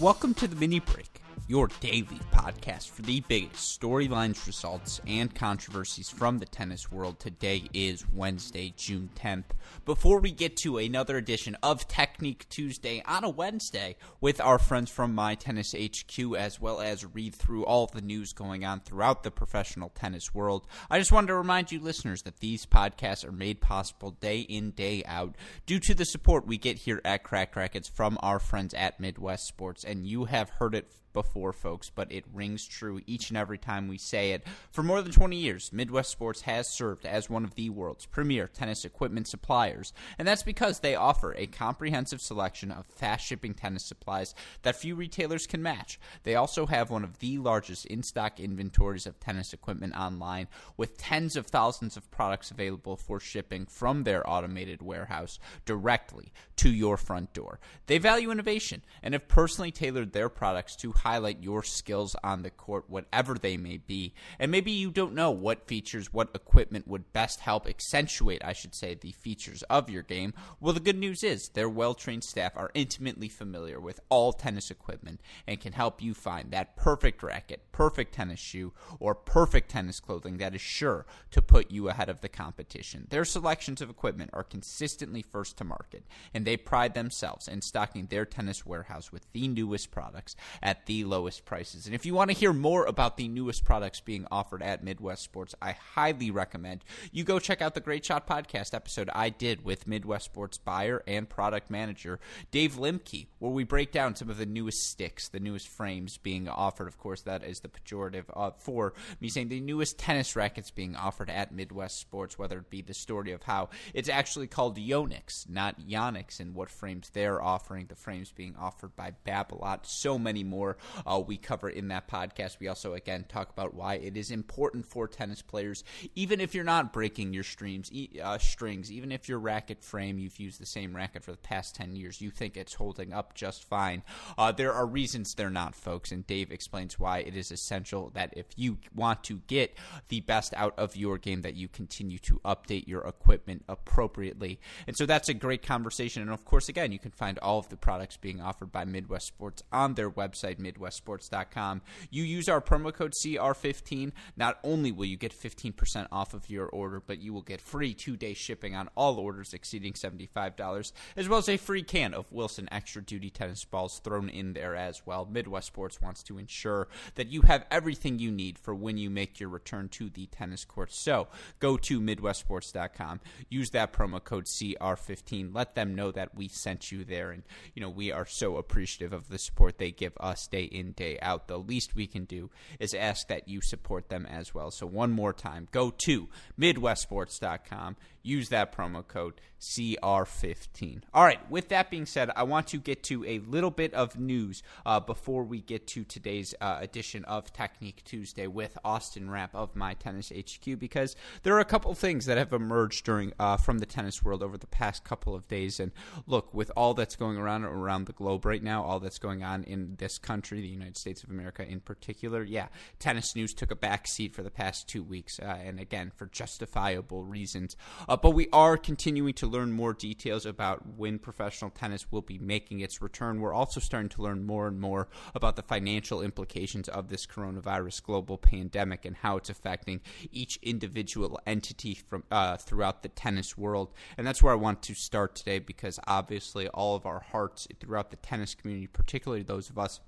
Welcome to the mini break, your daily podcast for the biggest storylines, results, and controversies from the tennis world. Today is Wednesday, June 10th. Before we get to another edition of Technique Tuesday on a Wednesday with our friends from My Tennis HQ, as well as read through all the news going on throughout the professional tennis world, I just wanted to remind you listeners that these podcasts are made possible day in, day out due to the support we get here at Cracked Racquets from our friends at Midwest Sports. And you have heard it before, folks, but it rings true each and every time we say it. For more than 20 years, Midwest Sports has served as one of the world's premier tennis equipment suppliers, and that's because they offer a comprehensive selection of fast shipping tennis supplies that few retailers can match. They also have one of the largest in stock inventories of tennis equipment online, with tens of thousands of products available for shipping from their automated warehouse directly to your front door. They value innovation and have personally tailored their products to highlight your skills on the court, whatever they may be. And maybe you don't know what features, what equipment would best help accentuate, I should say, the features of your game. Well, the good news is their well trained staff are intimately familiar with all tennis equipment and can help you find that perfect racket, perfect tennis shoe, or perfect tennis clothing that is sure to put you ahead of the competition. Their selections of equipment are consistently first to market, and they pride themselves in stocking their tennis warehouse with the newest products at the lowest prices. And if you want to hear more about the newest products being offered at Midwest Sports, I highly recommend you go check out the Great Shot podcast episode I did with Midwest Sports buyer and product manager Dave Limke, where we break down some of the newest sticks, the newest frames being offered. Of course, that is the pejorative uh, for me saying the newest tennis rackets being offered at Midwest Sports, whether it be the story of how it's actually called Yonex, not Yonex, and what frames they're offering, the frames being offered by Babolat, so many more uh, we cover in that podcast. We also, again, talk about why it is important for tennis players, even if you're not breaking your streams, uh, strings, even if your racket frame, you've used the same racket for the past 10 years, you think it's holding up just fine. Uh, there are reasons they're not, folks, and Dave explains why it is essential that if you want to get the best out of your game, that you continue to update your equipment appropriately. And so that's a great conversation. And of course, again, you can find all of the products being offered by Midwest Sports on their website, MidwestSports.com. You use our promo code CR15. Not only will you get 15% off of your order, but you will get free two day shipping on all orders exceeding $75, as well as a free can of Wilson Extra Duty tennis balls thrown in there as well. Midwest Sports wants to ensure that you have everything you need for when you make your return to the tennis court. So go to MidwestSports.com, use that promo code CR15, let them know that we sent you there, and you know we are so appreciative of the support they give us day in, day out. The least we can do is ask that you support them as well. So, one more time, go to MidwestSports.com, use that promo code CR15. All right, with that being said, I want to get to a little bit of news uh, before we get to today's uh, edition of Technique Tuesday with Austin Rapp of My Tennis HQ because there are a couple things that have emerged during uh, from the tennis world over the past couple of days. And look, with all that's going around around the globe right now, all that's going on in this country, the United States of America in particular, yeah, tennis news took a back seat for the past two weeks, uh, and again for justifiable reasons. Uh, but we are continuing to learn more details about when professional tennis will be making its return. We're also starting to learn more and more about the financial implications of this coronavirus global pandemic and how it's affecting each individual entity from uh, throughout the tennis world. And that's where I want to start today because obviously all of our hearts throughout the tennis community, particularly those of us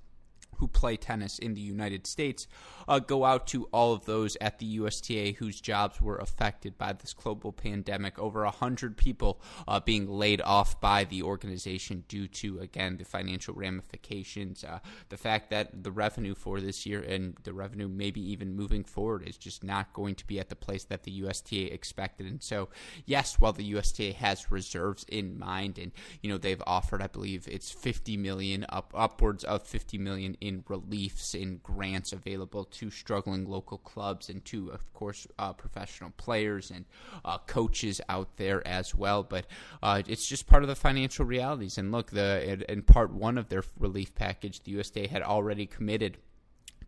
who play tennis in the United States uh, go out to all of those at the USTA whose jobs were affected by this global pandemic. Over 100 people uh, being laid off by the organization due to, again, the financial ramifications. Uh, the fact that the revenue for this year and the revenue maybe even moving forward is just not going to be at the place that the USTA expected. And so, yes, while the USTA has reserves in mind and, you know, they've offered, I believe it's 50 million, up upwards of 50 million in reliefs, in grants available to struggling local clubs and to, of course, uh, professional players and uh, coaches out there as well. But uh, it's just part of the financial realities. And look, the in, in part one of their relief package, the USTA had already committed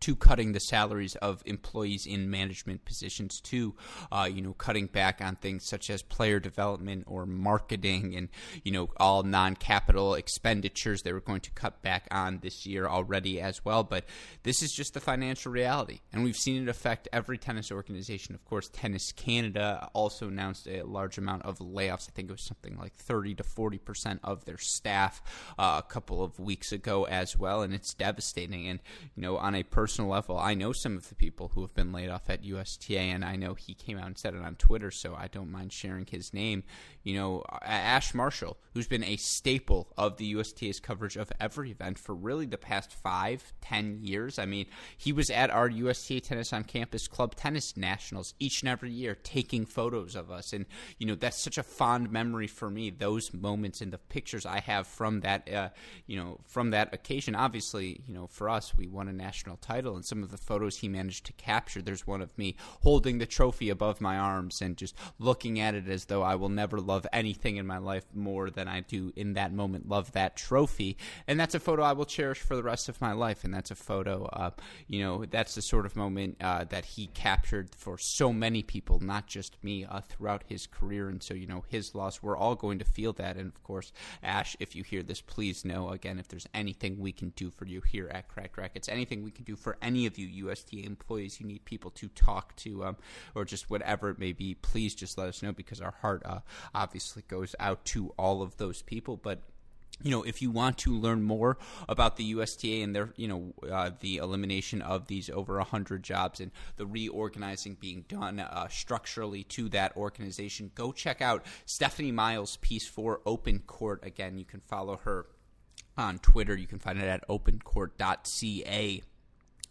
to cutting the salaries of employees in management positions, to uh, you know cutting back on things such as player development or marketing, and you know all non-capital expenditures they were going to cut back on this year already as well. But this is just the financial reality, and we've seen it affect every tennis organization. Of course, Tennis Canada also announced a large amount of layoffs. I think it was something like 30 to 40 percent of their staff uh, a couple of weeks ago as well, and it's devastating. And you know on a personal personal level, I know some of the people who have been laid off at USTA, and I know he came out and said it on Twitter, so I don't mind sharing his name. You know, Ash Marshall, who's been a staple of the USTA's coverage of every event for really the past five, ten years. I mean, he was at our USTA Tennis on Campus Club Tennis Nationals each and every year, taking photos of us, and you know that's such a fond memory for me. Those moments and the pictures I have from that, uh, you know, from that occasion. Obviously, you know, for us, we won a national title and some of the photos he managed to capture. There's one of me holding the trophy above my arms and just looking at it as though I will never love anything in my life more than I do in that moment love that trophy. And that's a photo I will cherish for the rest of my life. And that's a photo, uh, you know, that's the sort of moment uh, that he captured for so many people, not just me, uh, throughout his career. And so, you know, his loss, we're all going to feel that. And of course, Ash, if you hear this, please know again if there's anything we can do for you here at Cracked Racquets, anything we can do for any of you USTA employees you need people to talk to um, or just whatever it may be, please just let us know because our heart uh, obviously goes out to all of those people. But you know, if you want to learn more about the USTA and their, you know, uh, the elimination of these over 100 jobs and the reorganizing being done uh, structurally to that organization, go check out Stephanie Miles' piece for Open Court. Again, you can follow her on Twitter. You can find it at opencourt.ca.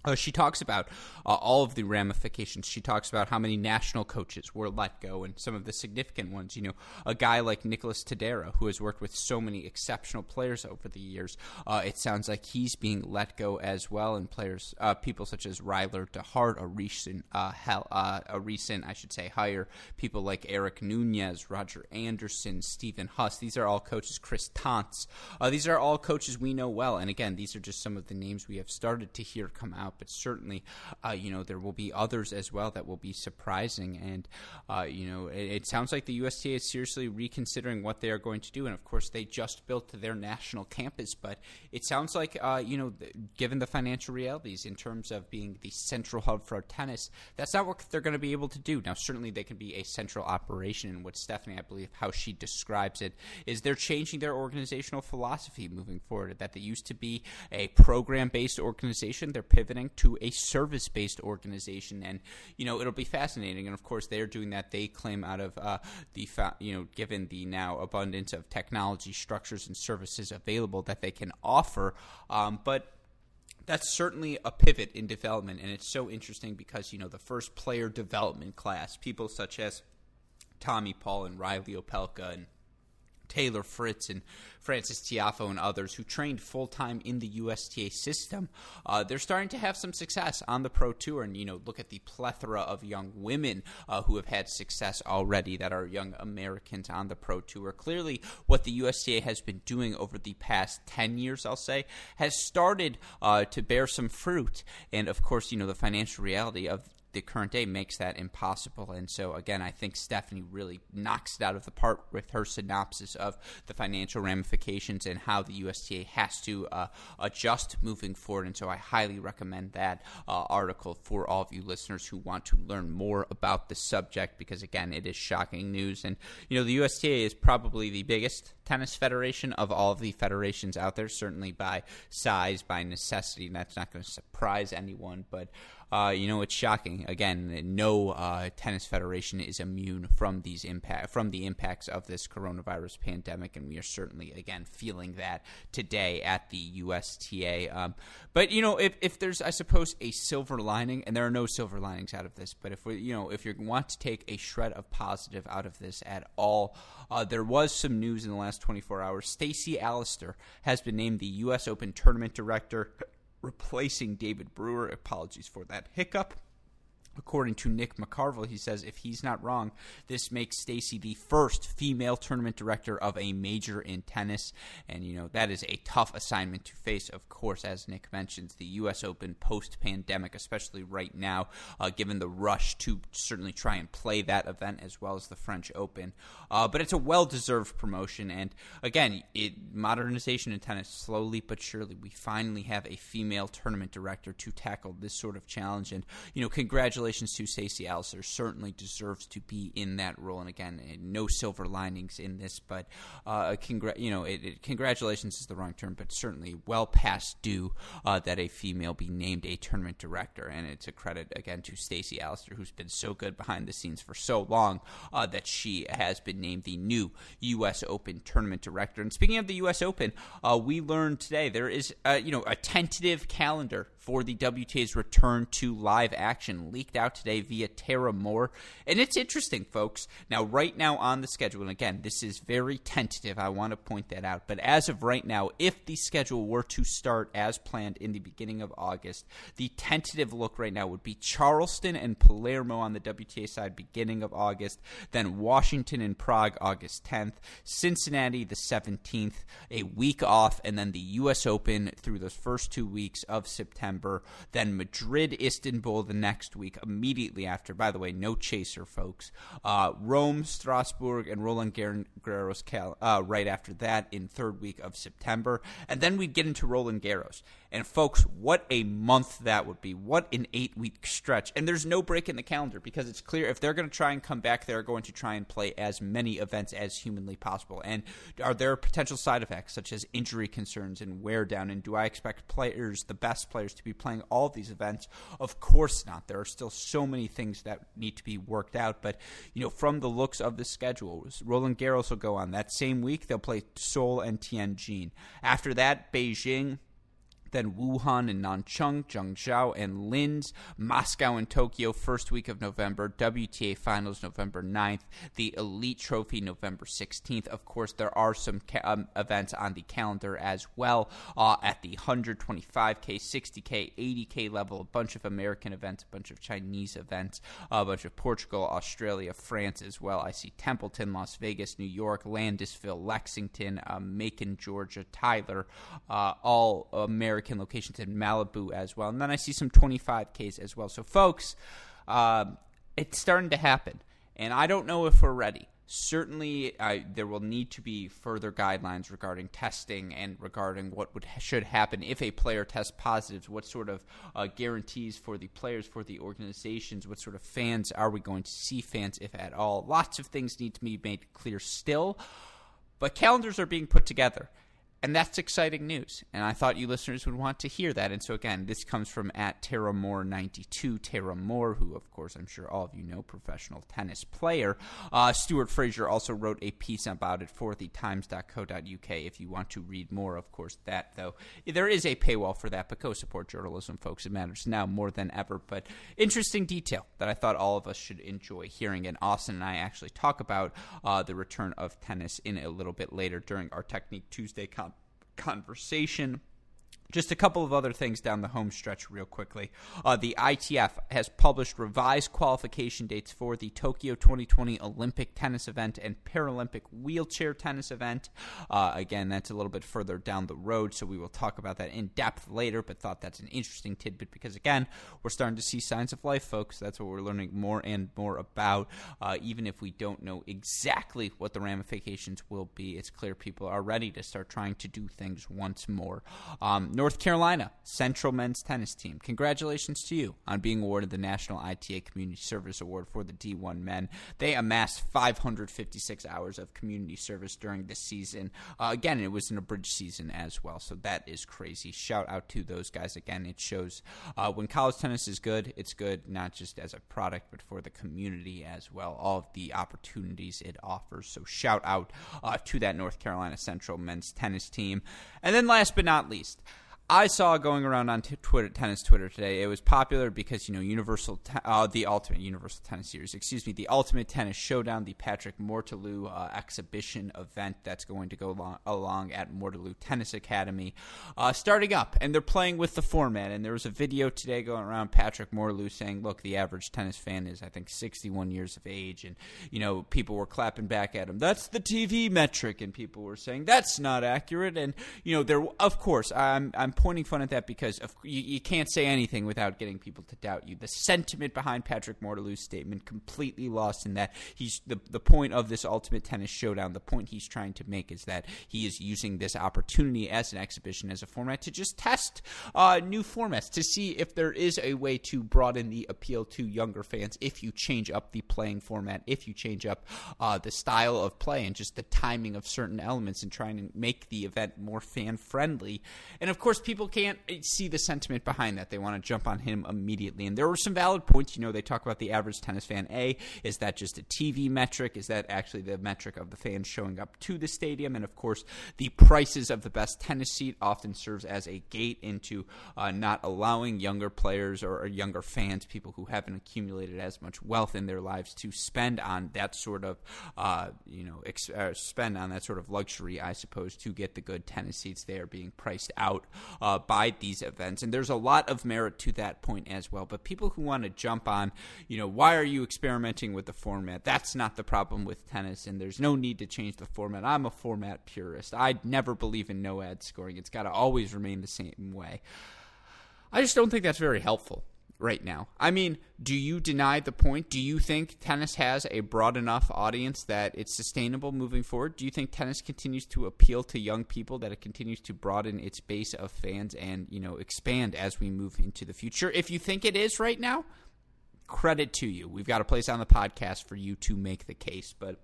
Uh, she talks about uh, all of the ramifications. She talks about how many national coaches were let go and some of the significant ones. You know, a guy like Nicolas Todero, who has worked with so many exceptional players over the years, uh, it sounds like he's being let go as well. And players, uh, people such as Ryler DeHart, a recent, uh, hell, uh, a recent, I should say, hire. People like Eric Nunez, Roger Anderson, Stephen Huss. These are all coaches. Chris Tantz. these are all coaches we know well. And again, these are just some of the names we have started to hear come out out, but certainly, uh, you know, there will be others as well that will be surprising. And, uh, you know, it, it, sounds like the USTA is seriously reconsidering what they are going to do. And of course, they just built their national campus, but it sounds like, uh, you know, given the financial realities in terms of being the central hub for tennis, that's not what they're going to be able to do. Now, certainly, they can be a central operation. And what Stephanie, I believe, how she describes it, is they're changing their organizational philosophy moving forward. That they used to be a program based organization, they're pivoting to a service based organization. And, you know, it'll be fascinating. And of course, they're doing that, they claim, out of uh, the, you know, given the now abundance of technology structures and services available that they can offer. Um, but that's certainly a pivot in development and it's so interesting because you know the first player development class people such as tommy paul and Reilly opelka and Taylor Fritz and Frances Tiafoe and others who trained full time in the USTA system, uh, they're starting to have some success on the pro tour. And you know, look at the plethora of young women uh, who have had success already that are young Americans on the pro tour. Clearly, what the USTA has been doing over the past ten years, I'll say, has started uh, to bear some fruit. And of course, you know, the financial reality of the current day makes that impossible. And so, again, I think Stephanie really knocks it out of the park with her synopsis of the financial ramifications and how the USTA has to uh, adjust moving forward. And so, I highly recommend that uh, article for all of you listeners who want to learn more about the subject because, again, it is shocking news. And, you know, the USTA is probably the biggest tennis federation of all of the federations out there, certainly by size, by necessity. And that's not going to surprise anyone. But uh, you know, it's shocking. Again, no uh, tennis federation is immune from these impact from the impacts of this coronavirus pandemic, and we are certainly again feeling that today at the USTA. Um, but you know, if, if there's, I suppose, a silver lining, and there are no silver linings out of this, but if we, you know, if you want to take a shred of positive out of this at all, uh, there was some news in the last 24 hours. Stacey Allaster has been named the U.S. Open tournament director replacing David Brewer. Apologies for that hiccup. According to Nick McCarville, he says if he's not wrong, this makes Stacey the first female tournament director of a major in tennis. And, you know, that is a tough assignment to face, of course, as Nick mentions, the U.S. Open post pandemic, especially right now, uh, given the rush to certainly try and play that event as well as the French Open. Uh, but it's a well deserved promotion. And again, it, modernization in tennis, slowly but surely, we finally have a female tournament director to tackle this sort of challenge. And, you know, congratulations congratulations to Stacey Allaster. Certainly deserves to be in that role. And again, eh, no silver linings in this, but uh, congr- you know, it, it, congratulations is the wrong term, but certainly well past due uh, that a female be named a tournament director. And it's a credit again to Stacey Allaster, who's been so good behind the scenes for so long uh, that she has been named the new U.S. Open tournament director. And speaking of the U.S. Open, uh, we learned today there is you know a tentative calendar for the WTA's return to live action leaked out today via Tara Moore. And it's interesting, folks. Now, right now on the schedule, and again, this is very tentative, I want to point that out. But as of right now, if the schedule were to start as planned in the beginning of August, the tentative look right now would be Charleston and Palermo on the WTA side beginning of August, then Washington and Prague August 10th, Cincinnati the 17th, a week off, and then the U.S. Open through those first two weeks of September September, then Madrid, Istanbul the next week, immediately after. By the way, no chaser, folks. Uh, Rome, Strasbourg, and Roland Garros uh, right after that in third week of September. And then we'd get into Roland Garros. And folks, what a month that would be. What an eight week stretch. And there's no break in the calendar because it's clear if they're going to try and come back, they're going to try and play as many events as humanly possible. And are there potential side effects such as injury concerns and wear down? And do I expect players, the best players, to be playing all these events? Of course not. There are still so many things that need to be worked out. But, you know, from the looks of the schedule, Roland Garros will go on. That same week, they'll play Seoul and Tianjin. After that, Beijing, then Wuhan and Nanchang, Zhengzhou and Linz, Moscow and Tokyo first week of November, WTA Finals November 9th, the Elite Trophy November 16th. Of course, there are some ca- um, events on the calendar as well uh, at the 125K, 60K, 80K level, a bunch of American events, a bunch of Chinese events, a bunch of Portugal, Australia, France as well. I see Templeton, Las Vegas, New York, Landisville, Lexington, uh, Macon, Georgia, Tyler, uh, all American American locations in Malibu as well. And then I see some 25Ks as well. So, folks, uh, it's starting to happen. And I don't know if we're ready. Certainly, there will need to be further guidelines regarding testing and regarding what would should happen if a player tests positive. What sort of uh, guarantees for the players, for the organizations? What sort of fans are we going to see? Fans, if at all? Lots of things need to be made clear still, but calendars are being put together. And that's exciting news. And I thought you listeners would want to hear that. And so, again, this comes from at Tara Moore92. Tara Moore, who, of course, I'm sure all of you know, professional tennis player. Uh, Stuart Fraser also wrote a piece about it for the times.co.uk. If you want to read more, of course, that, though, there is a paywall for that. But go support journalism, folks. It matters now more than ever. But interesting detail that I thought all of us should enjoy hearing. And Austin and I actually talk about uh, the return of tennis in a little bit later during our Technique Tuesday conference conversation Just a couple of other things down the home stretch, real quickly. Uh, the ITF has published revised qualification dates for the Tokyo 2020 Olympic tennis event and Paralympic wheelchair tennis event. Uh, again, that's a little bit further down the road, so we will talk about that in depth later, but thought that's an interesting tidbit because, again, we're starting to see signs of life, folks. That's what we're learning more and more about. Uh, even if we don't know exactly what the ramifications will be, it's clear people are ready to start trying to do things once more. Um, North Carolina Central Men's Tennis Team. Congratulations to you on being awarded the National ITA Community Service Award for the D1 men. They amassed 556 hours of community service during this season. Uh, again, it was an abridged season as well, so that is crazy. Shout out to those guys. Again, it shows uh, when college tennis is good, it's good not just as a product, but for the community as well. All of the opportunities it offers. So shout out uh, to that North Carolina Central men's tennis team. And then last but not least, I saw going around on t- Twitter, tennis Twitter today. It was popular because you know Universal, te- uh, the Ultimate Universal Tennis Series, excuse me, the Ultimate Tennis Showdown, the Patrick Mouratoglou uh, exhibition event that's going to go along, at Mouratoglou Tennis Academy, uh, starting up, and they're playing with the format. And there was a video today going around Patrick Mouratoglou saying, "Look, the average tennis fan is I think 61 years of age," and you know people were clapping back at him. That's the TV metric, and people were saying that's not accurate. And you know there, of course, I'm I'm pointing fun at that because of, you, you, can't say anything without getting people to doubt you. The sentiment behind Patrick Mouratoglou's statement completely lost in that he's the the point of this ultimate tennis showdown. The point he's trying to make is that he is using this opportunity as an exhibition, as a format to just test uh, new formats to see if there is a way to broaden the appeal to younger fans. If you change up the playing format, if you change up uh, the style of play and just the timing of certain elements, and trying to make the event more fan friendly, and of course people can't see the sentiment behind that. They want to jump on him immediately. And there were some valid points. You know, they talk about the average tennis fan. A, is that just a TV metric? Is that actually the metric of the fans showing up to the stadium? And of course, the prices of the best tennis seat often serves as a gate into uh, not allowing younger players or, younger fans, people who haven't accumulated as much wealth in their lives, to spend on that sort of, uh, you know, uh, spend on that sort of luxury, I suppose, to get the good tennis seats. They are being priced out uh, by these events. And there's a lot of merit to that point as well. But people who want to jump on, you know, why are you experimenting with the format? That's not the problem with tennis, and there's no need to change the format. I'm a format purist. I never believe in no ad scoring. It's got to always remain the same way. I just don't think that's very helpful right now. I mean, do you deny the point? Do you think tennis has a broad enough audience that it's sustainable moving forward? Do you think tennis continues to appeal to young people that it continues to broaden its base of fans and, you know, expand as we move into the future? If you think it is right now, credit to you. We've got a place on the podcast for you to make the case, but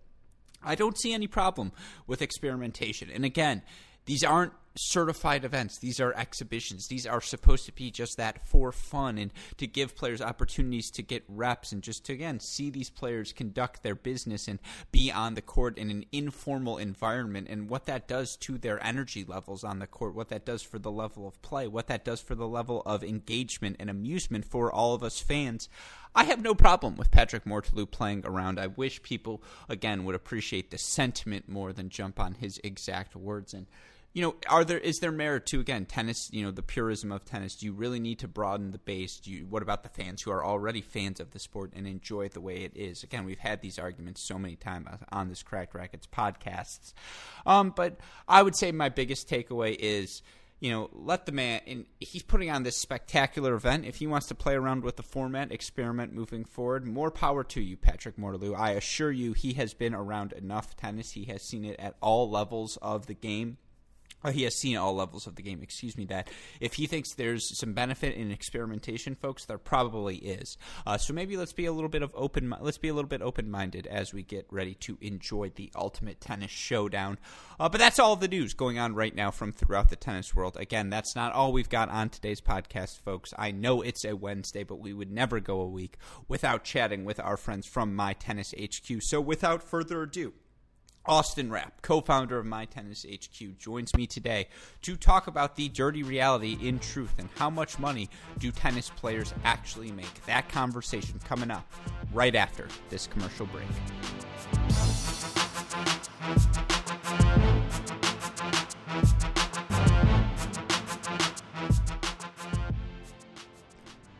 I don't see any problem with experimentation. And again, these aren't certified events. These are exhibitions. These are supposed to be just that for fun and to give players opportunities to get reps and just to, again, see these players conduct their business and be on the court in an informal environment and what that does to their energy levels on the court, what that does for the level of play, what that does for the level of engagement and amusement for all of us fans. I have no problem with Patrick Mouratoglou playing around. I wish people, again, would appreciate the sentiment more than jump on his exact words and you know, are there is there merit to again tennis? You know, the purism of tennis. Do you really need to broaden the base? Do you? What about the fans who are already fans of the sport and enjoy it the way it is? Again, we've had these arguments so many times on this Cracked Racquets podcasts. Um, but I would say my biggest takeaway is you know, let the man. And he's putting on this spectacular event. If he wants to play around with the format, experiment moving forward, more power to you, Patrick Mouratoglou. I assure you, he has been around enough tennis. He has seen it at all levels of the game uh, he has seen all levels of the game. Excuse me. That if he thinks there's some benefit in experimentation, folks, there probably is. Uh, so maybe let's be a little bit of open. Let's be a little bit open minded as we get ready to enjoy the ultimate tennis showdown. Uh, but that's all the news going on right now from throughout the tennis world. Again, that's not all we've got on today's podcast, folks. I know it's a Wednesday, but we would never go a week without chatting with our friends from My Tennis HQ. So without further ado. Austin Rapp, co founder of My Tennis HQ, joins me today to talk about the dirty reality in truth and how much money do tennis players actually make. That conversation coming up right after this commercial break.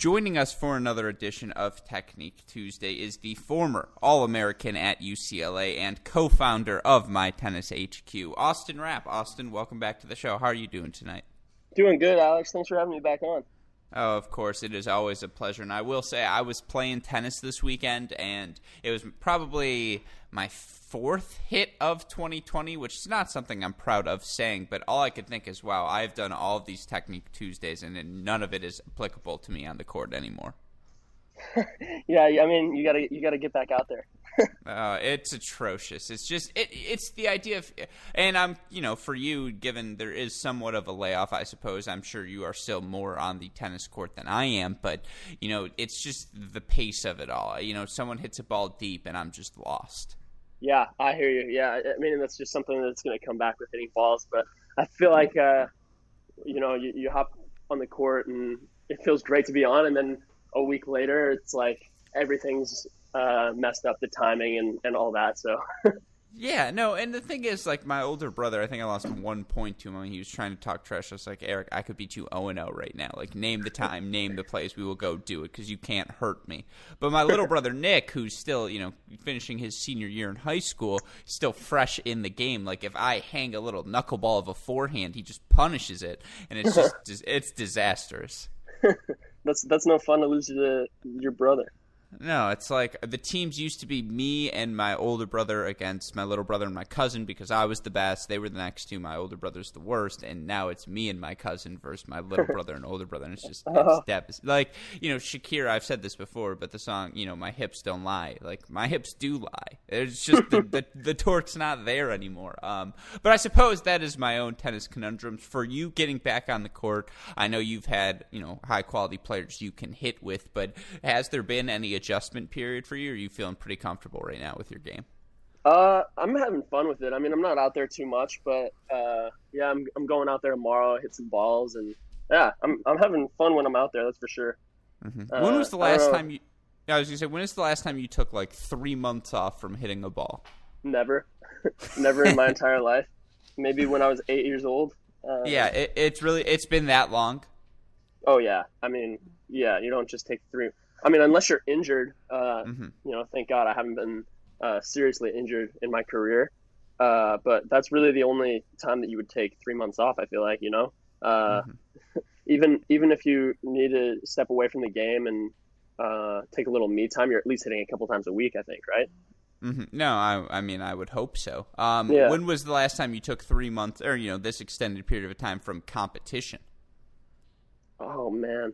Joining us for another edition of Technique Tuesday is the former All American at UCLA and co founder of My Tennis HQ, Austin Rapp. Austin, welcome back to the show. How are you doing tonight? Doing good, Alex. Thanks for having me back on. Oh, of course, it is always a pleasure. And I will say, I was playing tennis this weekend, and it was probably my fourth hit of 2020, which is not something I'm proud of saying, but all I could think is, wow, I've done all of these Technique Tuesdays, and none of it is applicable to me on the court anymore. yeah, I mean, you gotta you gotta get back out there. uh, it's atrocious. It's just it, it's the idea of, and I'm you know for you, given there is somewhat of a layoff, I suppose I'm sure you are still more on the tennis court than I am, but you know it's just the pace of it all. You know, someone hits a ball deep, and I'm just lost. Yeah, I hear you. Yeah, I mean that's just something that's going to come back with hitting balls, but I feel like uh, you know you, you hop on the court and it feels great to be on, and then a week later it's like everything's uh, messed up the timing and, and all that. So Yeah, no, and the thing is, like my older brother, I think I lost one point to him when he was trying to talk trash. I was like, Eric, I could beat you zero and zero right now. Like, name the time, name the place, we will go do it because you can't hurt me. But my little brother Nick, who's still, you know, finishing his senior year in high school, still fresh in the game. Like, if I hang a little knuckleball of a forehand, he just punishes it, and it's just it's disastrous. that's that's no fun to lose to your brother. No, it's like the teams used to be me and my older brother against my little brother and my cousin because I was the best. They were the next two. My older brother's the worst, and now it's me and my cousin versus my little brother and older brother, and it's just it's devastating. Like you know, Shakira. I've said this before, but the song, you know, my hips don't lie. Like my hips do lie. It's just the the, the torque's not there anymore. Um, but I suppose that is my own tennis conundrums for you getting back on the court. I know you've had you know high quality players you can hit with, but has there been any adjustment period for you? Or are you feeling pretty comfortable right now with your game? Uh, I'm having fun with it. I mean, I'm not out there too much, but uh, yeah, I'm I'm going out there tomorrow, hit some balls, and yeah, I'm I'm having fun when I'm out there. That's for sure. Mm-hmm. Uh, when was the last time you? I was gonna say, when is the last time you took like three months off from hitting a ball? Never, never in my entire life. Maybe when I was eight years old. Uh, yeah, it, it's really it's been that long. Oh yeah, I mean, yeah, you don't just take three. I mean, unless you're injured, uh, mm-hmm. you know, thank God I haven't been uh, seriously injured in my career. Uh, but that's really the only time that you would take three months off. I feel like, you know, uh, mm-hmm. even even if you need to step away from the game and uh, take a little me time, you're at least hitting a couple times a week. I think, right? Mm-hmm. No, I, I mean, I would hope so. Um, yeah. When was the last time you took three months, or you know, this extended period of time from competition? Oh man,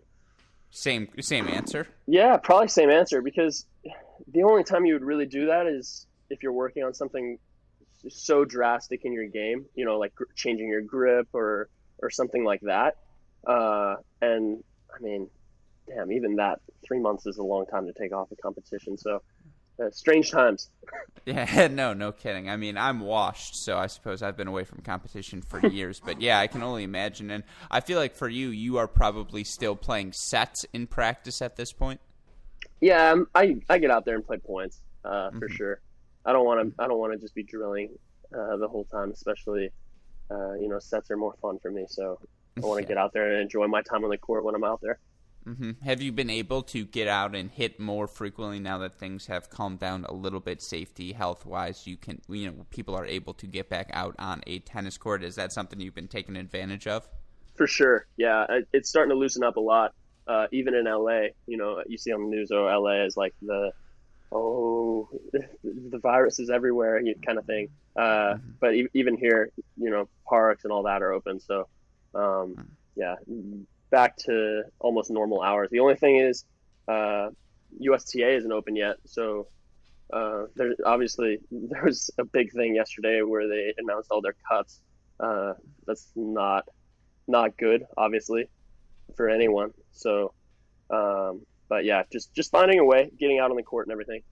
same same answer. Yeah, probably same answer because the only time you would really do that is if you're working on something so drastic in your game, you know, like changing your grip or or something like that. Uh, and I mean, damn, even that three months is a long time to take off a competition. So uh, strange times. Yeah, no, no kidding. I mean, I'm washed, so I suppose I've been away from competition for years. but yeah, I can only imagine. And I feel like for you, you are probably still playing sets in practice at this point. Yeah, I'm, i I get out there and play points uh, mm-hmm. for sure. I don't want to I don't want to just be drilling uh, the whole time, especially uh, you know sets are more fun for me. So I want to yeah. get out there and enjoy my time on the court when I'm out there. Mm-hmm. Have you been able to get out and hit more frequently now that things have calmed down a little bit, safety, health wise? You can, you know, people are able to get back out on a tennis court. Is that something you've been taking advantage of? For sure, yeah. It's starting to loosen up a lot. Uh, even in LA, you know, you see on the news, oh, LA is like the, oh, the virus is everywhere kind of thing. Uh, mm-hmm. But even here, you know, parks and all that are open. So, um, mm. yeah, back to almost normal hours. The only thing is, uh, USTA isn't open yet, so uh, there obviously there was a big thing yesterday where they announced all their cuts. Uh, that's not not good, obviously, for anyone. So, um, but yeah, just just finding a way, getting out on the court and everything.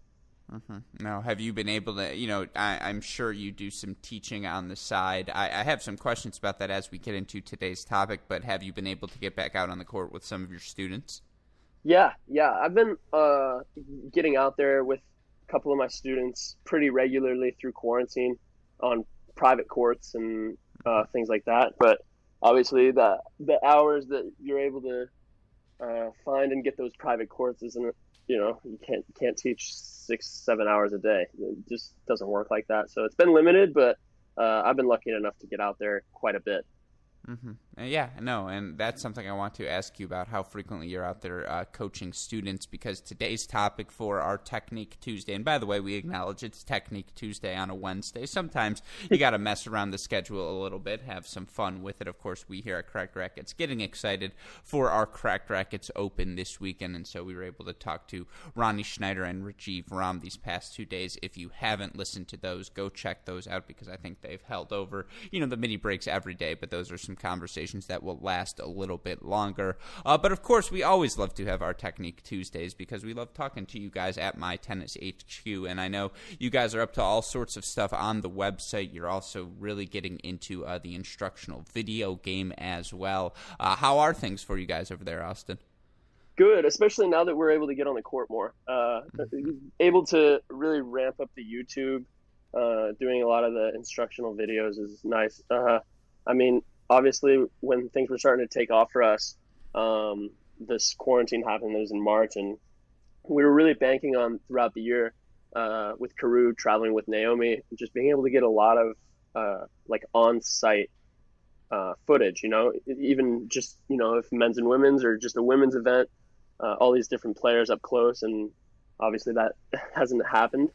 Mm-hmm. Now, have you been able to, you know, I, am sure you do some teaching on the side. I, I, have some questions about that as we get into today's topic, but have you been able to get back out on the court with some of your students? Yeah, yeah. I've been uh, getting out there with a couple of my students pretty regularly through quarantine on private courts and uh, things like that. But obviously, the the hours that you're able to uh, find and get those private courts isn't you know you can't can't teach six seven hours a day. It just doesn't work like that. So it's been limited but uh, i've been lucky enough to get out there quite a bit. Mm-hmm. Uh, yeah, no, and that's something I want to ask you about how frequently you're out there uh, coaching students because today's topic for our Technique Tuesday, and by the way, we acknowledge it's Technique Tuesday on a Wednesday. Sometimes you got to mess around the schedule a little bit, have some fun with it. Of course, we here at Cracked Racquets getting excited for our Cracked Racquets Open this weekend, and so we were able to talk to Ronnie Schneider and Rajeev Ram these past two days. If you haven't listened to those, go check those out because I think they've held over, you know, the mini breaks every day, but those are some some conversations that will last a little bit longer. Uh, but of course, we always love to have our Technique Tuesdays because we love talking to you guys at My Tennis HQ. And I know you guys are up to all sorts of stuff on the website. You're also really getting into uh, the instructional video game as well. Uh, how are things for you guys over there, Austin? Good, especially now that we're able to get on the court more. Uh, able to really ramp up the YouTube. Uh, doing a lot of the instructional videos is nice. Uh, I mean, obviously when things were starting to take off for us, um, this quarantine happened. It was in March, and we were really banking on throughout the year uh, with Karue traveling with Naomi, just being able to get a lot of uh, like on-site uh, footage. You know, even just you know if men's and women's or just a women's event, uh, all these different players up close, and obviously that hasn't happened.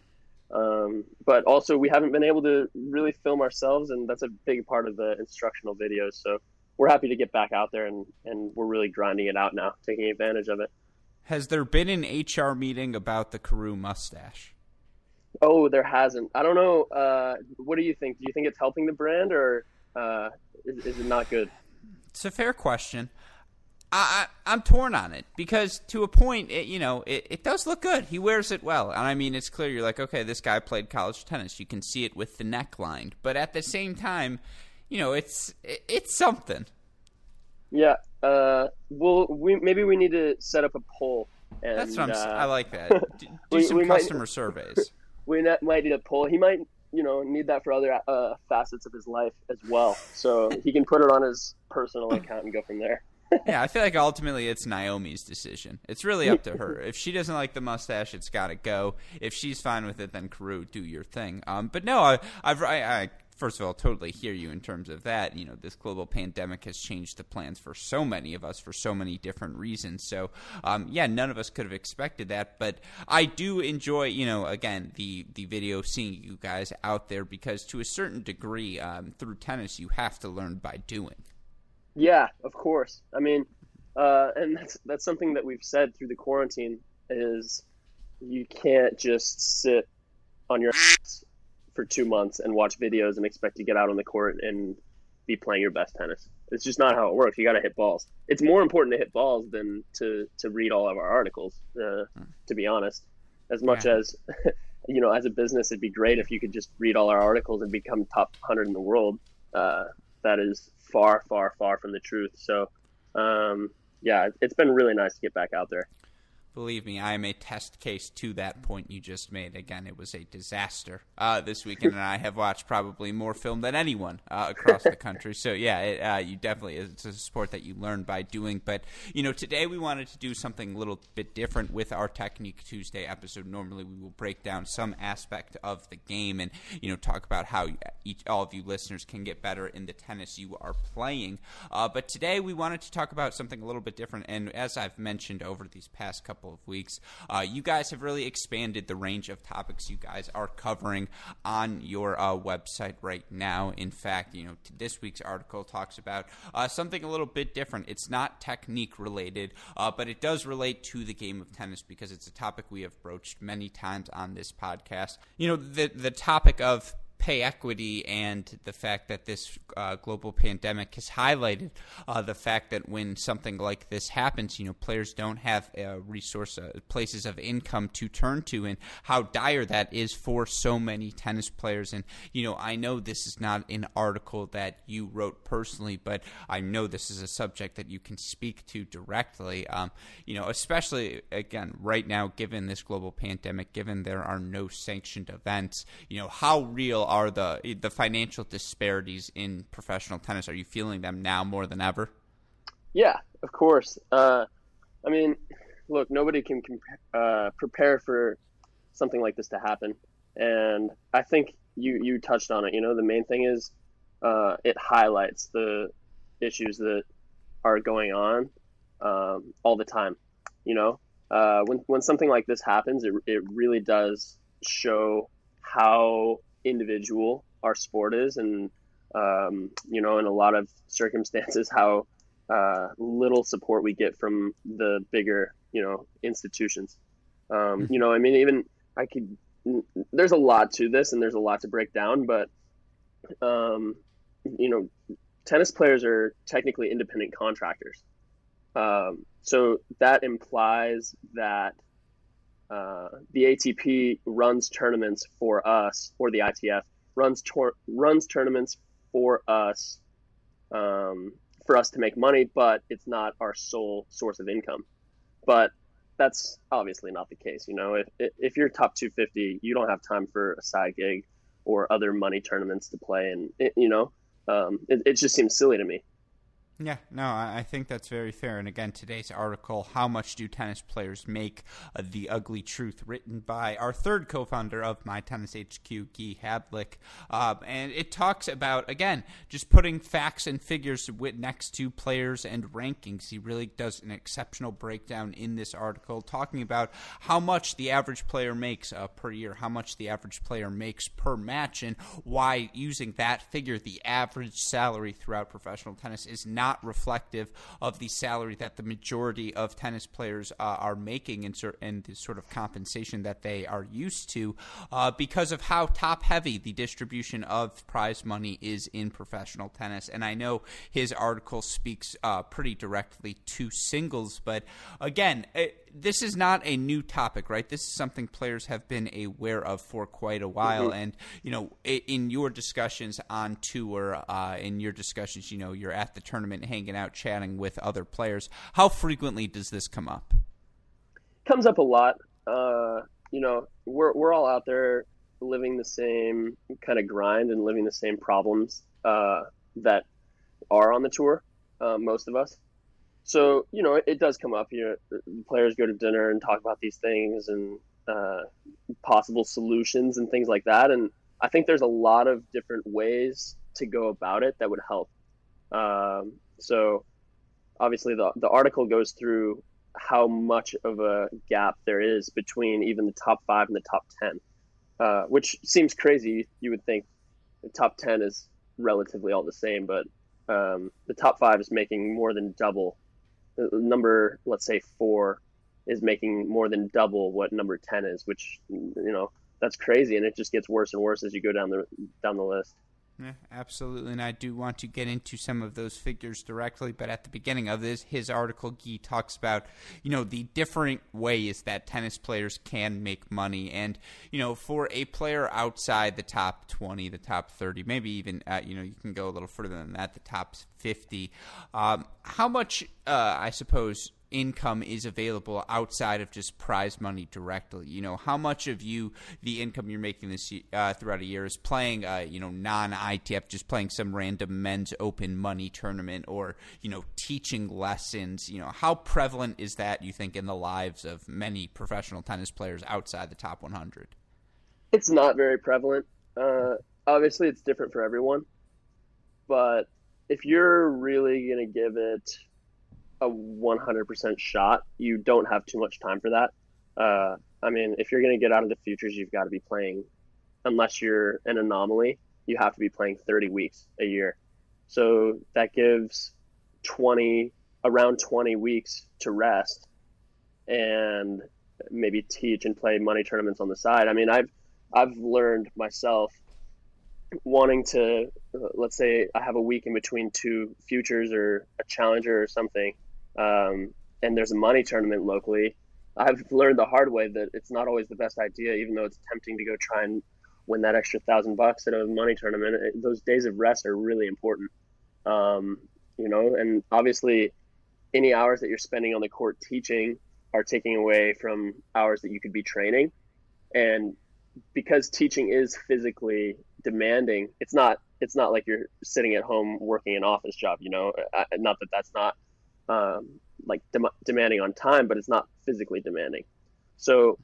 Um, but also, we haven't been able to really film ourselves, and that's a big part of the instructional videos. So we're happy to get back out there, and, and we're really grinding it out now, taking advantage of it. Has there been an HR meeting about the Karue mustache? Oh, there hasn't. I don't know. Uh, what do you think? Do you think it's helping the brand, or uh, is, is it not good? It's a fair question. I, I am torn on it because to a point, it, you know, it, it does look good. He wears it well, and I mean, it's clear. You're like, okay, this guy played college tennis. You can see it with the neckline, but at the same time, you know, it's it, it's something. Yeah. Uh. Well, we maybe we need to set up a poll. And, That's what I'm. Uh, I like that. Do, do we, some we customer might, surveys. We might need a poll. He might, you know, need that for other uh, facets of his life as well. So he can put it on his personal account and go from there yeah, I feel like ultimately it's Naomi's decision. It's really up to her. If she doesn't like the mustache, it's got to go. If she's fine with it, then Karue, do your thing. Um, but no, I, I've, I, I first of all, totally hear you in terms of that. You know, this global pandemic has changed the plans for so many of us for so many different reasons. So, um, yeah, none of us could have expected that. But I do enjoy, you know, again, the, the video, seeing you guys out there because to a certain degree, um, through tennis, you have to learn by doing. Yeah, of course. I mean, uh, and that's that's something that we've said through the quarantine is you can't just sit on your ass for two months and watch videos and expect to get out on the court and be playing your best tennis. It's just not how it works. You got to hit balls. It's more important to hit balls than to to read all of our articles. Uh, to be honest, as much yeah. as you know, as a business, it'd be great if you could just read all our articles and become top hundred in the world. Uh, that is far, far, far from the truth. So, um, yeah, it's been really nice to get back out there. Believe me, I am a test case to that point you just made. Again, it was a disaster uh, this weekend, and I have watched probably more film than anyone uh, across the country. So yeah, it, uh, you definitely it's a sport that you learn by doing. But you know, today we wanted to do something a little bit different with our Technique Tuesday episode. Normally, we will break down some aspect of the game and you know talk about how each all of you listeners can get better in the tennis you are playing. Uh, but today we wanted to talk about something a little bit different. And as I've mentioned over these past couple couple of weeks. Uh, you guys have really expanded the range of topics you guys are covering on your uh, website right now. In fact, you know, this week's article talks about uh, something a little bit different. It's not technique related, uh, but it does relate to the game of tennis because it's a topic we have broached many times on this podcast. You know, the the topic of pay equity and the fact that this uh, global pandemic has highlighted uh, the fact that when something like this happens, you know, players don't have uh, resource uh, places of income to turn to, and how dire that is for so many tennis players. And you know, I know this is not an article that you wrote personally, but I know this is a subject that you can speak to directly. Um, you know, especially again right now, given this global pandemic, given there are no sanctioned events, you know, how real are the the financial disparities in professional tennis? Are you feeling them now more than ever? Yeah, of course. Uh, I mean, look, nobody can uh, prepare for something like this to happen, and I think you you touched on it. You know, the main thing is uh, it highlights the issues that are going on um, all the time. You know, uh, when when something like this happens, it it really does show how individual our sport is, and um, you know, in a lot of circumstances, how uh, little support we get from the bigger, you know, institutions. Um, hmm. you know, I mean, even I could. There's a lot to this, and there's a lot to break down, but um, you know, tennis players are technically independent contractors. Um, so that implies that uh, the ATP runs tournaments for us, or the ITF runs tor- runs tournaments for us, um, for us to make money, but it's not our sole source of income. But that's obviously not the case. You know, if if you're top 250, you don't have time for a side gig or other money tournaments to play, and it, you know, um, it, it just seems silly to me. Yeah, no, I think that's very fair. And again, today's article, How Much Do Tennis Players Make? Uh, the Ugly Truth, written by our third co founder of My Tennis HQ, Guy Hadlick. Uh, and it talks about, again, just putting facts and figures next to players and rankings. He really does an exceptional breakdown in this article, talking about how much the average player makes uh, per year, how much the average player makes per match, and why using that figure, the average salary throughout professional tennis, is not not reflective of the salary that the majority of tennis players uh, are making and, and, the sort of compensation that they are used to uh, because of how top heavy the distribution of prize money is in professional tennis. And I know his article speaks uh, pretty directly to singles, but again, it, this is not a new topic, right? This is something players have been aware of for quite a while. Mm-hmm. And, you know, in your discussions on tour, uh, in your discussions, you know, you're at the tournament hanging out, chatting with other players. How frequently does this come up? Comes up a lot. Uh, you know, we're, we're all out there living the same kind of grind and living the same problems uh, that are on the tour, uh, most of us so you know it, it, does come up you know players go to dinner and talk about these things and uh, possible solutions and things like that. And i think there's a lot of different ways to go about it that would help. Um, so obviously the, the article goes through how much of a gap there is between even the top five and the top 10 uh, which seems crazy. You would think the top 10 is relatively all the same but um, the top five is making more than double number let's say four is making more than double what number 10 is which you know that's crazy. And it just gets worse and worse as you go down the down the list yeah, absolutely, and I do want to get into some of those figures directly. But at the beginning of this, his article, Guy talks about you know the different ways that tennis players can make money, and you know for a player outside the top twenty, the top thirty, maybe even uh, you know you can go a little further than that, the top fifty. Um, how much, uh, I suppose, income is available outside of just prize money directly. You know, how much of you the income you're making this uh, throughout a year is playing, uh, you know, non ITF, just playing some random men's open money tournament, or you know, teaching lessons. You know, how prevalent is that? You think in the lives of many professional tennis players outside the top 100? It's not very prevalent. Uh, obviously, it's different for everyone, but if you're really going to give it a 100% shot, you don't have too much time for that. Uh, I mean, if you're going to get out of the futures, you've got to be playing, unless you're an anomaly, you have to be playing 30 weeks a year. So that gives 20, around 20 weeks to rest and maybe teach and play money tournaments on the side. I mean, I've, I've learned myself wanting to, uh, let's say I have a week in between two futures or a challenger or something, um, and there's a money tournament locally, I've learned the hard way that it's not always the best idea, even though it's tempting to go try and win that extra thousand bucks at a money tournament. It, those days of rest are really important, um, you know, and obviously any hours that you're spending on the court teaching are taking away from hours that you could be training. And because teaching is physically demanding, it's not it's not like you're sitting at home working an office job. You know, not that that's not um, like dem- demanding on time, but it's not physically demanding. So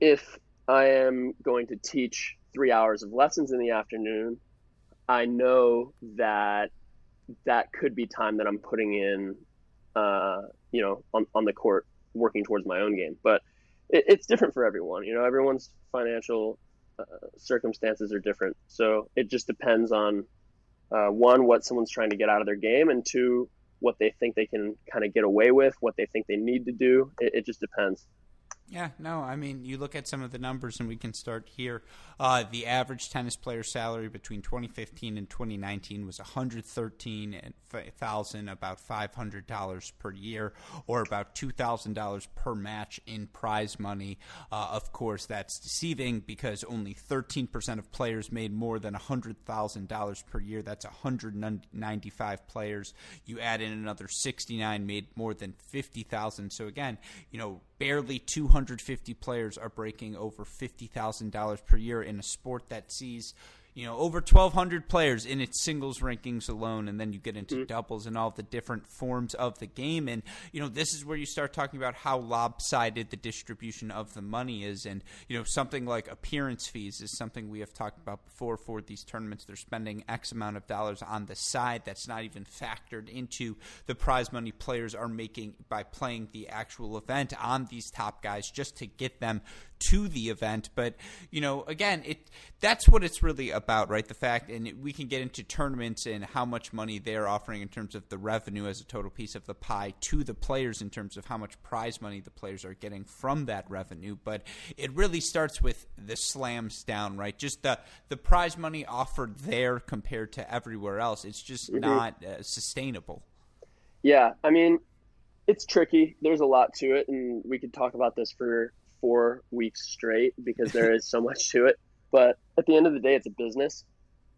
if I am going to teach three hours of lessons in the afternoon, I know that that could be time that I'm putting in, uh, you know, on, on the court working towards my own game. But it, it's different for everyone. You know, everyone's financial uh, circumstances are different. So it just depends on uh, one, what someone's trying to get out of their game, and two, what they think they can kind of get away with, what they think they need to do. It, it just depends. Yeah, no, I mean, you look at some of the numbers, and we can start here. Uh, the average tennis player salary between 2015 and 2019 was 113,000, about $500 per year, or about $2,000 per match in prize money. Uh, of course, that's deceiving because only 13% of players made more than $100,000 per year. That's 195 players. You add in another 69 made more than 50,000. So again, you know barely 250 players are breaking over $50,000 per year in a sport that sees you know over 1200 players in its singles rankings alone and then you get into mm-hmm. doubles and all the different forms of the game. And you know this is where you start talking about how lopsided the distribution of the money is. And you know something like appearance fees is something we have talked about before for these tournaments. They're spending x amount of dollars on the side that's not even factored into the prize money players are making by playing the actual event on these top guys just to get them to the event. But you know, again, it that's what it's really about, right? The fact, and we can get into tournaments and how much money they're offering in terms of the revenue as a total piece of the pie to the players in terms of how much prize money the players are getting from that revenue. But it really starts with the slams down, right? Just the the prize money offered there compared to everywhere else, it's just mm-hmm. not uh, sustainable. Yeah, I mean, it's tricky. There's a lot to it, and we could talk about this for four weeks straight because there is so much to it. But at the end of the day, it's a business.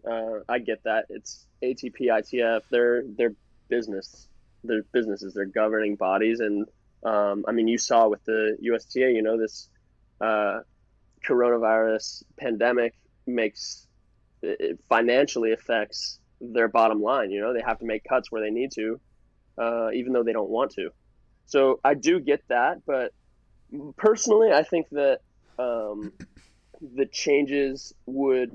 Uh, I get that. It's ATP, ITF. They're they're business. They're businesses. They're governing bodies, and um, I mean, you saw with the USTA. You know, this uh, coronavirus pandemic makes it financially affects their bottom line. You know, they have to make cuts where they need to, uh, even though they don't want to. So I do get that, but personally, I think that um, the changes would.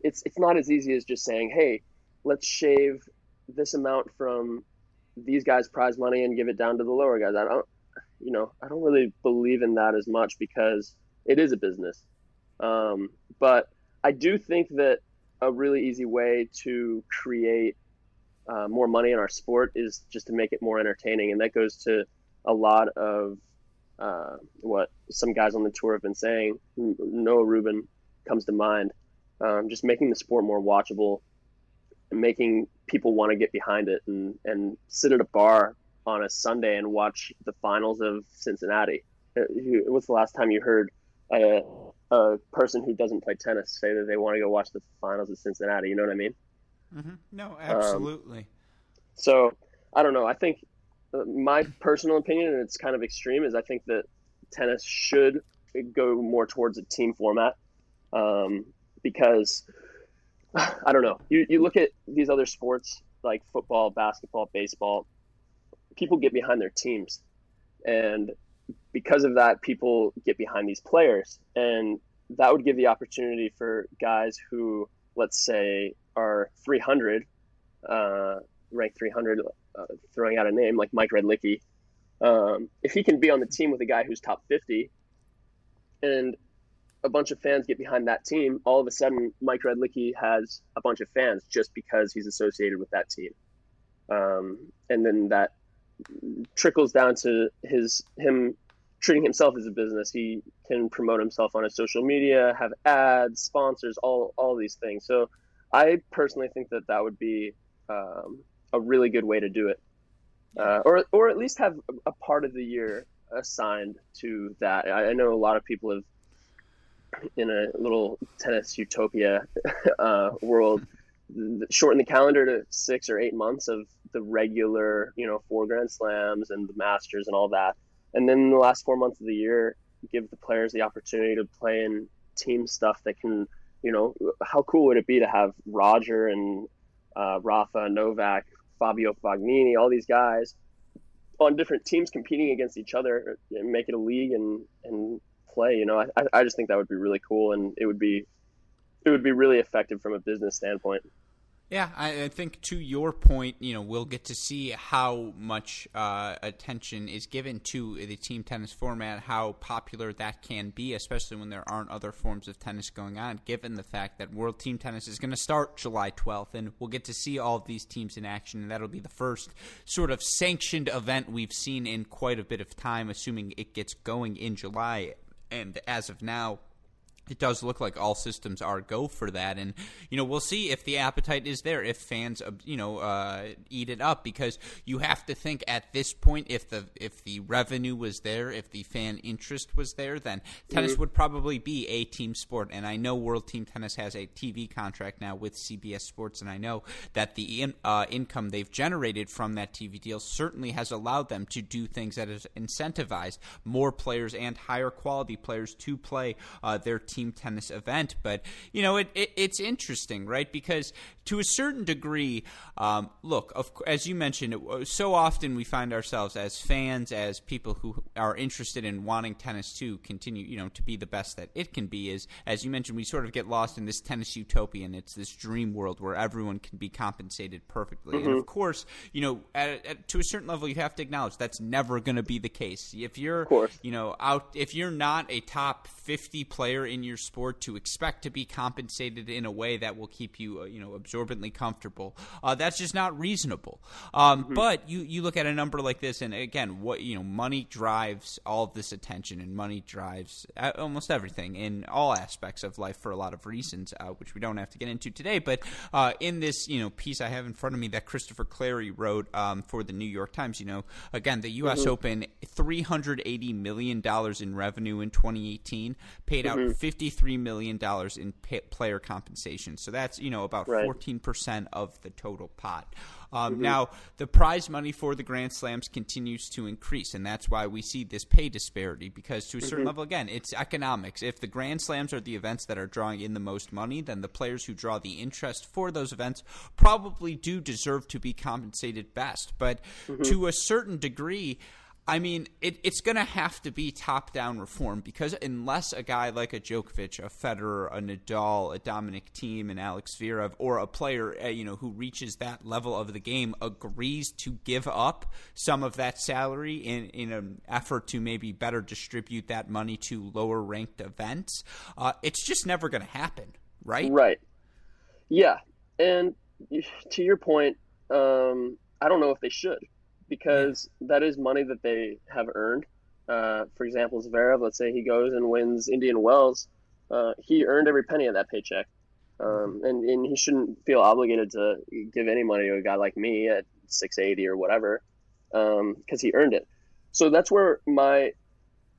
It's it's not as easy as just saying, "Hey, let's shave this amount from these guys' prize money and give it down to the lower guys." I don't, you know, I don't really believe in that as much because it is a business. Um, but I do think that a really easy way to create uh, more money in our sport is just to make it more entertaining, and that goes to a lot of uh, what some guys on the tour have been saying. Noah Rubin comes to mind. Um, just making the sport more watchable and making people want to get behind it and, and sit at a bar on a Sunday and watch the finals of Cincinnati. Uh, what's the last time you heard a, a person who doesn't play tennis say that they want to go watch the finals of Cincinnati? You know what I mean? Mm-hmm. No, absolutely. Um, so I don't know. I think my personal opinion, and it's kind of extreme, is I think that tennis should go more towards a team format um, because I don't know. You, you look at these other sports like football, basketball, baseball, people get behind their teams. And because of that, people get behind these players. And that would give the opportunity for guys who, let's say, are 300, uh, ranked 300 uh, throwing out a name like Mike Redlicki, um, if he can be on the team with a guy who's top 50 and a bunch of fans get behind that team, all of a sudden Mike Redlicki has a bunch of fans just because he's associated with that team. Um, and then that trickles down to his him treating himself as a business. He can promote himself on his social media, have ads, sponsors, all all these things. So I personally think that that would be um, a really good way to do it, uh, or or at least have a part of the year assigned to that. I, I know a lot of people have in a little tennis utopia uh, world. Shorten the calendar to six or eight months of the regular, you know, four Grand Slams and the Masters and all that, and then the last four months of the year, give the players the opportunity to play in team stuff that can, you know, how cool would it be to have Roger and uh, Rafa, Novak, Fabio Fognini, all these guys on different teams competing against each other and make it a league and and play. You know, I I just think that would be really cool and it would be it would be really effective from a business standpoint. Yeah, I, I, think to your point, you know, we'll get to see how much uh, attention is given to the team tennis format, how popular that can be, especially when there aren't other forms of tennis going on, given the fact that World Team Tennis is going to start July 12th, and we'll get to see all of these teams in action, and that'll be the first sort of sanctioned event we've seen in quite a bit of time, assuming it gets going in July. And as of now, it does look like all systems are go for that, and you know we'll see if the appetite is there, if fans uh, you know uh, eat it up, because you have to think at this point if the if the revenue was there, if the fan interest was there, then tennis mm-hmm. would probably be a team sport. And I know World Team Tennis has a TV contract now with CBS Sports, and I know that the in, uh, income they've generated from that TV deal certainly has allowed them to do things that has incentivized more players and higher quality players to play uh, their team team tennis event. But you know, it, it it's interesting, right? Because to a certain degree, um, look, of, as you mentioned, it, so often we find ourselves as fans, as people who are interested in wanting tennis to continue, you know, to be the best that it can be. Is as you mentioned, we sort of get lost in this tennis utopia, and it's this dream world where everyone can be compensated perfectly. Mm-hmm. And of course, you know, at, at, to a certain level, you have to acknowledge that's never going to be the case. If you're, you know, out, if you're not a top 50 player in your sport to expect to be compensated in a way that will keep you, uh, you know, absorbently comfortable. Uh, that's just not reasonable. Um, mm-hmm. But you you look at a number like this, and again, what you know, money drives all of this attention, and money drives uh, almost everything in all aspects of life for a lot of reasons, uh, which we don't have to get into today. But uh, in this, you know, piece I have in front of me that Christopher Clarey wrote um, for the New York Times, you know, again, the U.S. Mm-hmm. Open, three hundred eighty million dollars in revenue in 2018, paid mm-hmm. out 53 million dollars in pay- player compensation. So that's you know about right. 14% of the total pot. Um, mm-hmm. Now, the prize money for the Grand Slams continues to increase, and that's why we see this pay disparity. Because to a certain mm-hmm. level, again, it's economics. If the Grand Slams are the events that are drawing in the most money, then the players who draw the interest for those events probably do deserve to be compensated best. But mm-hmm. to a certain degree, I mean, it, it's going to have to be top down reform because unless a guy like a Djokovic, a Federer, a Nadal, a Dominic Thiem, and Alex Zverev, or a player uh, you know who reaches that level of the game agrees to give up some of that salary in in an effort to maybe better distribute that money to lower ranked events, uh, it's just never going to happen, right? Right. Yeah, and to your point, um, I don't know if they should because yeah. that is money that they have earned. Uh, for example, Zverev, let's say he goes and wins Indian Wells, uh, he earned every penny of that paycheck. Um, mm-hmm. and, and he shouldn't feel obligated to give any money to a guy like me at 680 or whatever because um, he earned it. So that's where my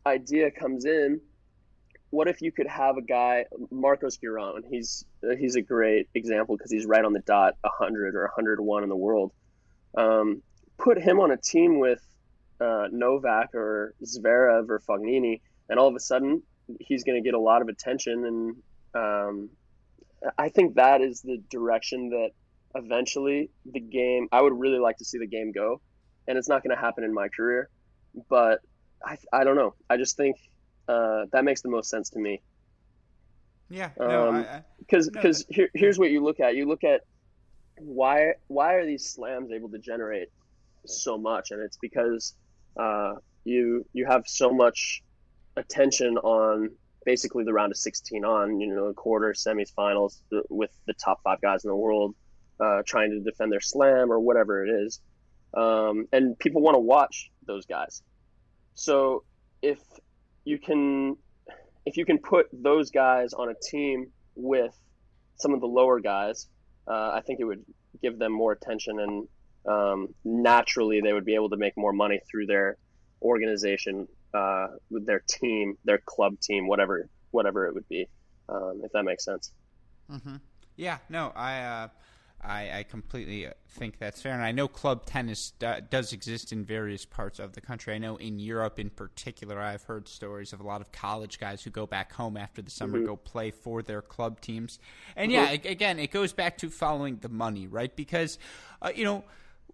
idea comes in. What if you could have a guy, Marcos Giron? He's he's a great example because he's right on the dot, 100 or 101 in the world. Um, put him on a team with uh, Novak or Zverev or Fognini, and all of a sudden he's going to get a lot of attention. And um, I think that is the direction that eventually the game. I would really like to see the game go, and it's not going to happen in my career, but I, I don't know. I just think uh, that makes the most sense to me. Yeah, because um, because no, here, here's what you look at. You look at why why are these slams able to generate so much, and it's because uh, you you have so much attention on basically the round of 16 on, you know, quarter, semis, finals with the top five guys in the world uh, trying to defend their slam or whatever it is. Um, and people want to watch those guys. So if you can if you can put those guys on a team with some of the lower guys, uh, I think it would give them more attention and um, naturally they would be able to make more money through their organization, uh, their team, their club team, whatever whatever it would be, um, if that makes sense. Mm-hmm. Yeah, no, I, uh, I, I completely think that's fair, and I know club tennis does exist in various parts of the country. I know in Europe, in particular, I've heard stories of a lot of college guys who go back home after the summer, mm-hmm. go play for their club teams, and mm-hmm. yeah, again, it goes back to following the money, right? Because, uh, you know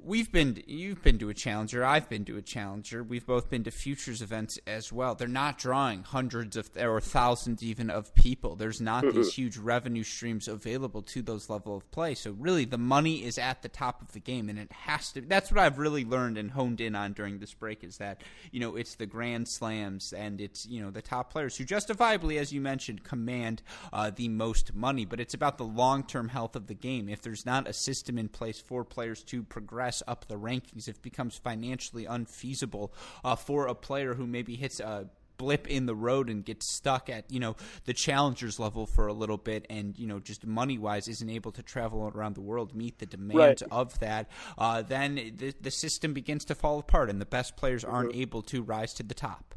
we've been you've been to a challenger i've been to a challenger we've both been to futures events as well. They're not drawing hundreds of or thousands even of people. There's not mm-hmm. these huge revenue streams available to those level of play. So really the money is at the top of the game and it has to that's what i've really learned and honed in on during this break is that you know it's the grand slams and it's you know the top players who justifiably as you mentioned command uh, the most money. But it's about the long-term health of the game. If there's not a system in place for players to progress progress up the rankings, if it becomes financially unfeasible uh, for a player who maybe hits a blip in the road and gets stuck at you know the challengers level for a little bit and you know just money wise isn't able to travel around the world meet the demands right. of that uh, then the, the system begins to fall apart and the best players aren't mm-hmm. able to rise to the top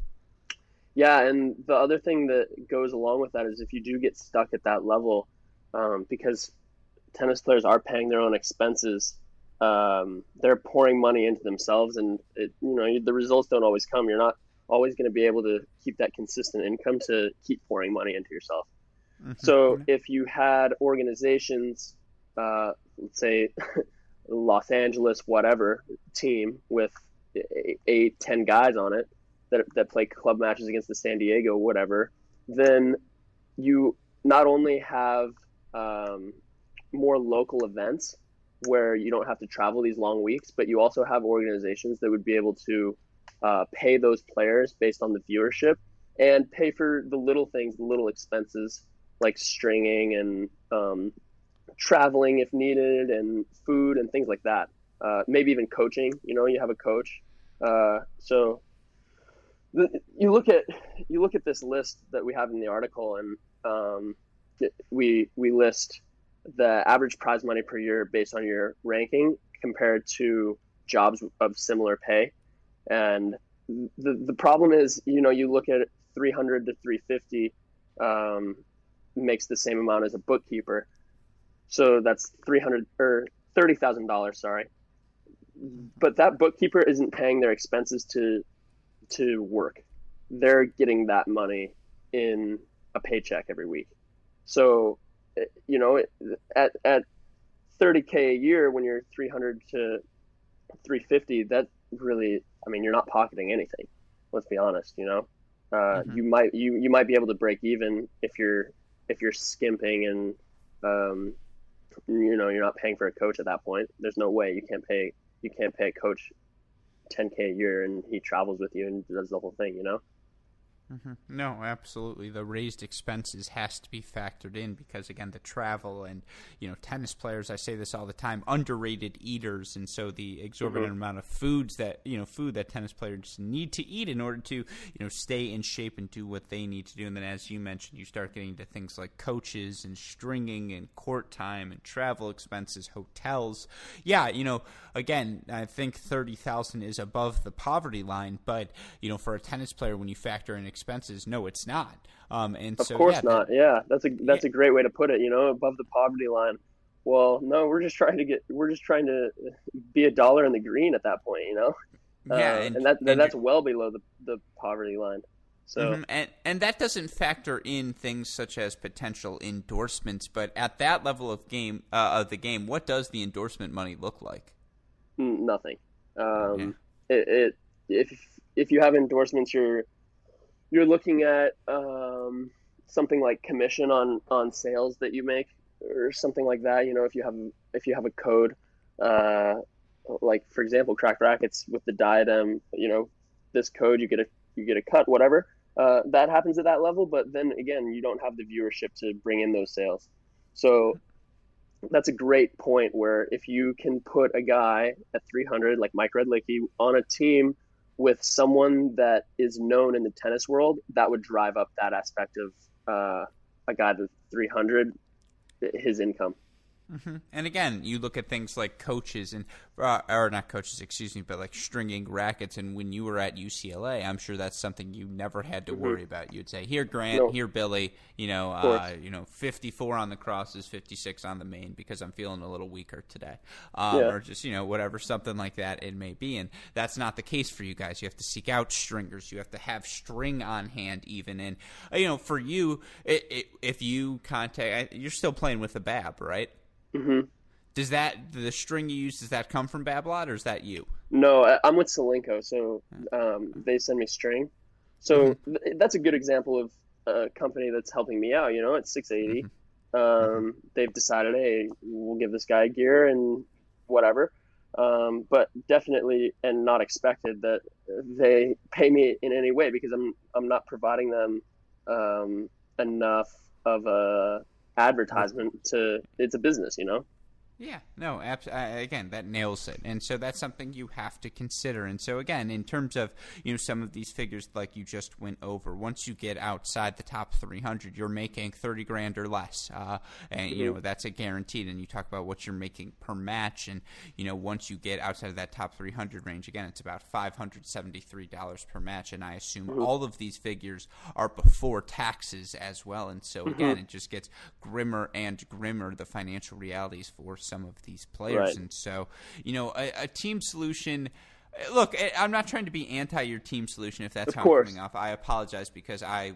yeah and the other thing that goes along with that is if you do get stuck at that level um, because tennis players are paying their own expenses um, they're pouring money into themselves, and it, you know the results don't always come. You're not always going to be able to keep that consistent income to keep pouring money into yourself. Mm-hmm. So if you had organizations, uh, let's say Los Angeles, whatever team with eight, ten guys on it that that play club matches against the San Diego, whatever, then you not only have um, more local events where you don't have to travel these long weeks, but you also have organizations that would be able to uh, pay those players based on the viewership and pay for the little things, the little expenses like stringing and um, traveling if needed, and food and things like that. Uh, maybe even coaching. You know, you have a coach. Uh, so you look at you look at this list that we have in the article, and um, we we list the average prize money per year based on your ranking compared to jobs of similar pay. And the, the problem is, you know, you look at 300 to 350 um, makes the same amount as a bookkeeper. So that's 300 or $30,000, sorry. But that bookkeeper isn't paying their expenses to to work. They're getting that money in a paycheck every week. So you know, at at 30k a year when you're 300 to 350, that really, I mean, you're not pocketing anything. Let's be honest. You know, uh, mm-hmm. you might you you might be able to break even if you're if you're skimping and um, you know you're not paying for a coach at that point. There's no way you can't pay you can't pay a coach 10k a year and he travels with you and does the whole thing. You know. Mm-hmm. No, absolutely. The raised expenses has to be factored in because again, the travel and you know, tennis players. I say this all the time: underrated eaters, and so the exorbitant mm-hmm. amount of foods that you know, food that tennis players need to eat in order to you know stay in shape and do what they need to do. And then, as you mentioned, you start getting to things like coaches and stringing and court time and travel expenses, hotels. Yeah, you know, again, I think thirty thousand is above the poverty line, but you know, for a tennis player, when you factor in expenses. No, it's not. Um, and of so, course yeah, not. yeah, that's a that's yeah. a great way to put it. You know, above the poverty line. Well, no, we're just trying to get. We're just trying to be a dollar in the green at that point. You know. Yeah, uh, and, and, that and that's well below the the poverty line. So mm-hmm. and and that doesn't factor in things such as potential endorsements. But at that level of game uh, of the game, what does the endorsement money look like? Nothing. Um, yeah. it, it if if you have endorsements, you're you're looking at um, something like commission on on sales that you make or something like that. You know, if you have if you have a code, uh, like for example, crack Racquets with the diadem, you know, this code you get a you get a cut, whatever. Uh, that happens at that level, but then again, you don't have the viewership to bring in those sales. So that's a great point where if you can put a guy at 300 like Mike Redlicki on a team with someone that is known in the tennis world, that would drive up that aspect of uh, a guy that's 300, his income. Mm-hmm. And again, you look at things like coaches and uh, or not coaches, excuse me, but like stringing rackets. And when you were at UCLA, I'm sure that's something you never had to mm-hmm. worry about. You'd say, "Here, Grant. No. Here, Billy. You know, uh, you know, 54 on the crosses, 56 on the main because I'm feeling a little weaker today, um, yeah. or just you know whatever, something like that it may be." And that's not the case for you guys. You have to seek out stringers. You have to have string on hand, even. And uh, you know, for you, it, it, if you contact, you're still playing with the Bab, right? Mm-hmm. Does that the string you use does that come from Babolat or is that you? No, I'm with Solinco, so um, they send me string. So mm-hmm. th- that's a good example of a company that's helping me out. You know, at 680, mm-hmm. um, they've decided, hey, we'll give this guy gear and whatever. Um, but definitely, and not expected that they pay me in any way because I'm I'm not providing them um, enough of a advertisement to it's a business, you know. Yeah, no, abs- uh, again, that nails it, and so that's something you have to consider. And so, again, in terms of you know some of these figures, like you just went over, once you get outside the top 300, you're making 30 grand or less, uh, and you know mm-hmm. that's a guaranteed. And you talk about what you're making per match, and you know once you get outside of that top 300 range, again, it's about 573 dollars per match. And I assume mm-hmm. all of these figures are before taxes as well. And so, again, mm-hmm. it just gets grimmer and grimmer the financial realities for some of these players. Right. And so, you know, a, a team solution Look, eh, I'm not trying to be anti your team solution if that's of how course. I'm coming off. I apologize because I,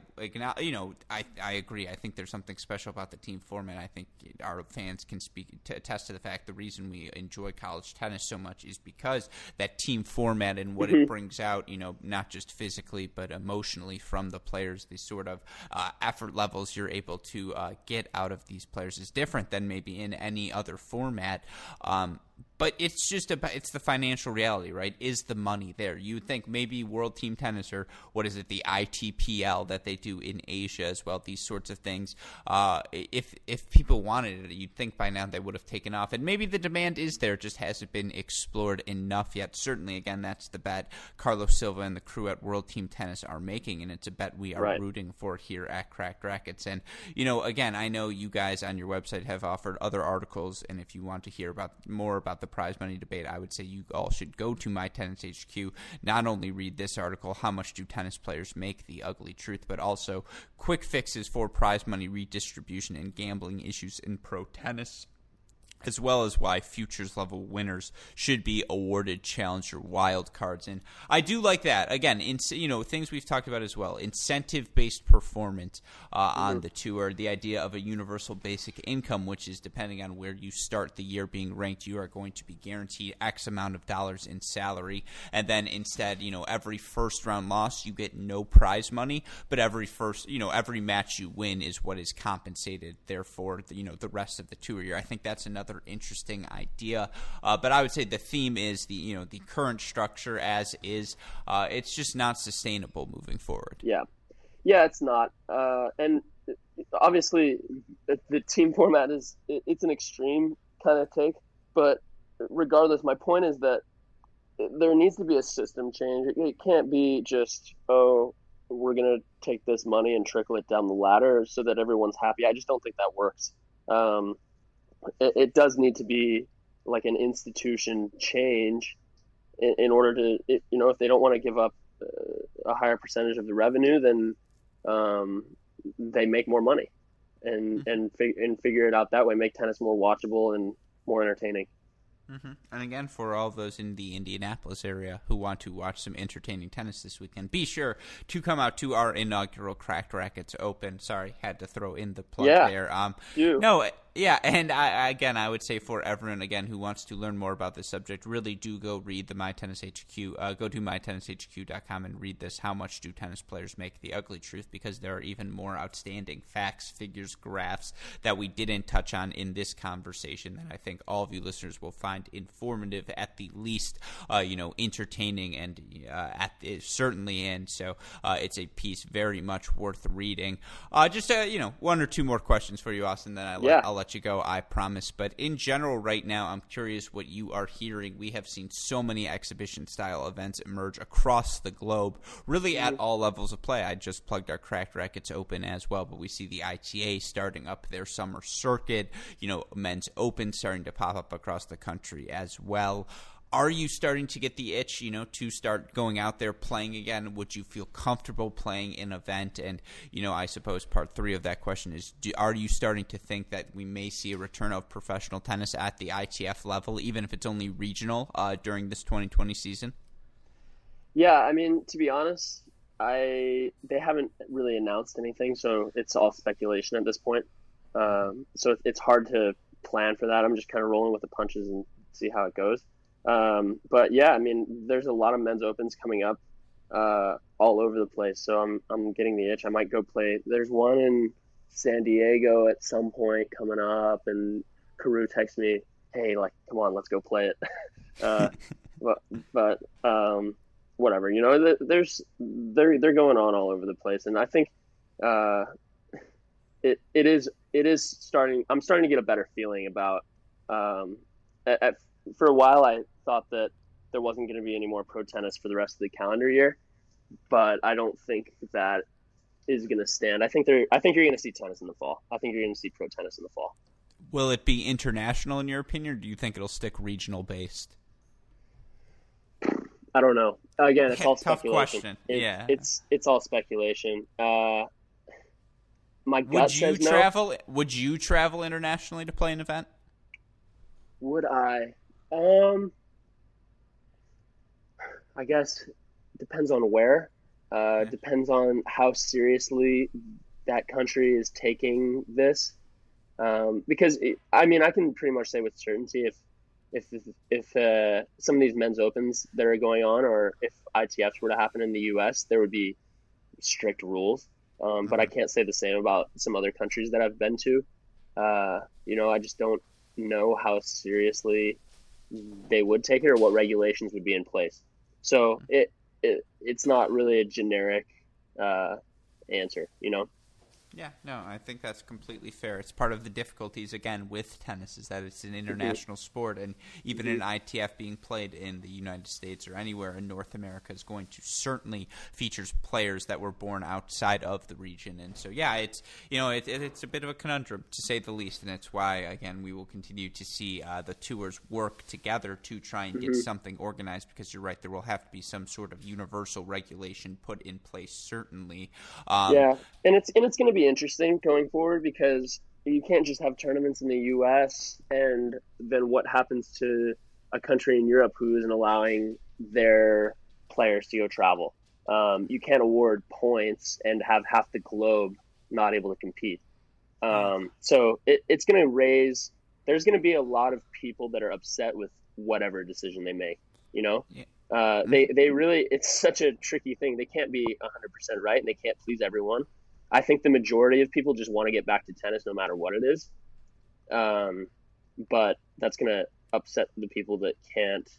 you know, I, I agree. I think there's something special about the team format. I think our fans can speak to attest to the fact the reason we enjoy college tennis so much is because that team format and what mm-hmm. it brings out, you know, not just physically but emotionally from the players. The sort of uh, effort levels you're able to uh, get out of these players is different than maybe in any other format. Um, but it's just about it's the financial reality, right? Is the money there? You would think maybe World Team Tennis or what is it, the ITPL that they do in Asia as well. These sorts of things. Uh, if if people wanted it, you'd think by now they would have taken off, and maybe the demand is there, just hasn't been explored enough yet. Certainly, again, that's the bet Carlos Silva and the crew at World Team Tennis are making, and it's a bet we are right. rooting for here at Cracked Racquets. And you know, again, I know you guys on your website have offered other articles, and if you want to hear about more about the prize money debate, I would say you all should go to my tennis HQ. Not only read this article, how much do tennis players make, the ugly truth, but also quick fixes for prize money redistribution and gambling issues in pro tennis as well as why futures level winners should be awarded challenger wild cards. And i do like that. Again in, you know things we've talked about as well. Incentive based performance uh, on mm-hmm. the tour the idea of a universal basic income which is depending on where you start the year being ranked you are going to be guaranteed x amount of dollars in salary. And then instead you know every first round loss you get no prize money but every first you know every match you win is what is compensated therefore the, you know the rest of the tour year. I think that's another another interesting idea. Uh, but I would say the theme is the you know the current structure as is. Uh, it's just not sustainable moving forward. Yeah, yeah, it's not. Uh, and obviously, the team format is it's an extreme kind of take. But regardless, my point is that there needs to be a system change. It can't be just oh we're going to take this money and trickle it down the ladder so that everyone's happy. I just don't think that works. Um, it, it does need to be like an institution change in, in order to, it, you know, if they don't want to give up uh, a higher percentage of the revenue, then um, they make more money and mm-hmm. and fig- and figure it out that way. Make tennis more watchable and more entertaining. Mm-hmm. And again, for all those in the Indianapolis area who want to watch some entertaining tennis this weekend, be sure to come out to our inaugural Cracked Racquets Open. Sorry, had to throw in the plug yeah, there. Um, you. no, yeah, and I, again, I would say for everyone again who wants to learn more about this subject, really do go read the My Tennis HQ. Uh, go to mytennishq.com and read this. How much do tennis players make? The ugly truth, because there are even more outstanding facts, figures, graphs that we didn't touch on in this conversation that I think all of you listeners will find informative, at the least, uh, you know, entertaining, and uh, at the, certainly. And so uh, it's a piece very much worth reading. Uh, just uh, you know, one or two more questions for you, Austin. Then I yeah. I'll let you go, I promise. But in general, right now, I'm curious what you are hearing. We have seen so many exhibition style events emerge across the globe, really at mm-hmm. all levels of play. I just plugged our Cracked Racquets Open as well, but we see the ITA starting up their summer circuit, you know, men's open starting to pop up across the country as well are you starting to get the itch, you know, to start going out there playing again? Would you feel comfortable playing in an event? And, you know, I suppose part three of that question is do, are you starting to think that we may see a return of professional tennis at the ITF level, even if it's only regional uh, during this 2020 season? Yeah, I mean, to be honest, I they haven't really announced anything, so it's all speculation at this point. Um, so it's hard to plan for that. I'm just kind of rolling with the punches and see how it goes. Um, but yeah, I mean, there's a lot of men's opens coming up uh, all over the place. So I'm I'm getting the itch. I might go play. There's one in San Diego at some point coming up, and Karue texts me, "Hey, like, come on, let's go play it." uh, but but um, whatever, you know, there's they're they're going on all over the place, and I think uh, it it is it is starting. I'm starting to get a better feeling about. Um, at, at for a while, I thought that there wasn't going to be any more pro tennis for the rest of the calendar year, but I don't think that is going to stand. I think they're. I think you're going to see tennis in the fall. I think you're going to see pro tennis in the fall. Will it be international in your opinion, or do you think it'll stick regional based? I don't know. Again, it's all Tough speculation. question. It, yeah, it's it's all speculation. Uh, my gut would you says travel? no. Would you travel internationally to play an event? Would I? Um, I guess depends on where. Uh, depends on how seriously that country is taking this. Um, because it, I mean, I can pretty much say with certainty if if if uh, some of these men's opens that are going on, or if ITFs were to happen in the U.S., there would be strict rules. Um, but I can't say the same about some other countries that I've been to. Uh, you know, I just don't know how seriously they would take it or what regulations would be in place. So it, it it's not really a generic uh, answer, you know. Yeah, no, I think that's completely fair. It's part of the difficulties again with tennis is that it's an international mm-hmm. sport, and even mm-hmm. an ITF being played in the United States or anywhere in North America is going to certainly features players that were born outside of the region. And so, yeah, it's you know it, it, it's a bit of a conundrum to say the least, and it's why again we will continue to see uh, the tours work together to try and get mm-hmm. something organized. Because you're right, there will have to be some sort of universal regulation put in place, certainly. Um, yeah, and it's and it's going to be be interesting going forward because you can't just have tournaments in the U.S. and then what happens to a country in Europe who isn't allowing their players to go travel. Um, you can't award points and have half the globe not able to compete. Um, so it, it's going to raise. There's going to be a lot of people that are upset with whatever decision they make. You know, yeah. uh, they they really. It's such a tricky thing. They can't be 100 percent right, and they can't please everyone. I think the majority of people just want to get back to tennis no matter what it is. Um, but that's going to upset the people that can't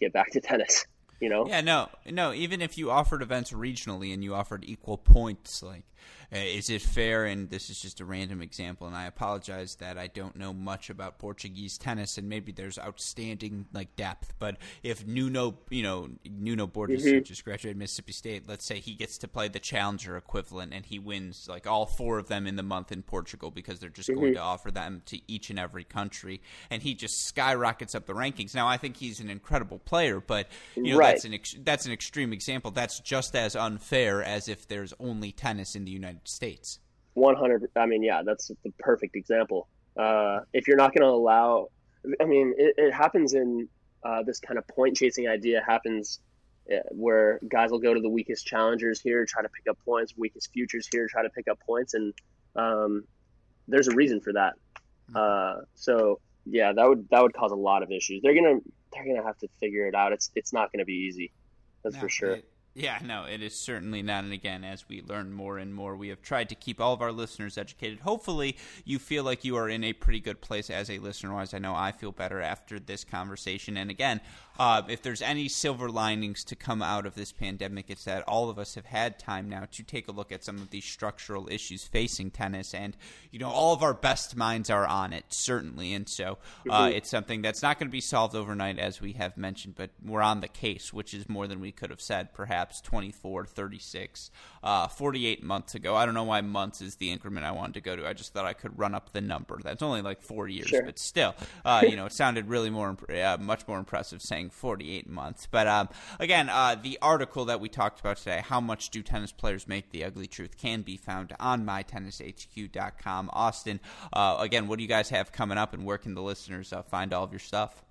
get back to tennis, you know? Yeah, no, no, even if you offered events regionally and you offered equal points, like is it fair? And this is just a random example, and I apologize that I don't know much about Portuguese tennis, and maybe there's outstanding like depth. But if Nuno, you know, Nuno Borges mm-hmm. just graduated Mississippi State, let's say he gets to play the challenger equivalent, and he wins like all four of them in the month in Portugal because they're just mm-hmm. going to offer them to each and every country, and he just skyrockets up the rankings. Now I think he's an incredible player, but you know right. that's an ex- that's an extreme example. That's just as unfair as if there's only tennis in the United States. 100. I mean, yeah, that's the perfect example. Uh, if you're not going to allow, I mean, it, it happens in uh, this kind of point chasing idea happens uh, where guys will go to the weakest challengers here, try to pick up points, weakest futures here, try to pick up points, and um, there's a reason for that. Hmm. Uh, so yeah, that would that would cause a lot of issues. They're gonna they're gonna have to figure it out. It's it's not gonna be easy. That's no, for sure. It, Yeah, no, it is certainly not. And again, as we learn more and more, we have tried to keep all of our listeners educated. Hopefully, you feel like you are in a pretty good place as a listener. Wise, I know I feel better after this conversation. And again, uh, if there's any silver linings to come out of this pandemic, it's that all of us have had time now to take a look at some of these structural issues facing tennis. And, you know, all of our best minds are on it, certainly. And so uh, mm-hmm. it's something that's not going to be solved overnight, as we have mentioned, but we're on the case, which is more than we could have said, perhaps perhaps 24, 36, uh, 48 months ago. I don't know why months is the increment I wanted to go to. I just thought I could run up the number. That's only like four years, sure. but still, uh, you know, it sounded really more, uh, much more impressive saying 48 months. But um, again, uh, the article that we talked about today, how much do tennis players make? The ugly truth can be found on mytennishq.com. Austin, uh, again, what do you guys have coming up, and where can the listeners uh, find all of your stuff?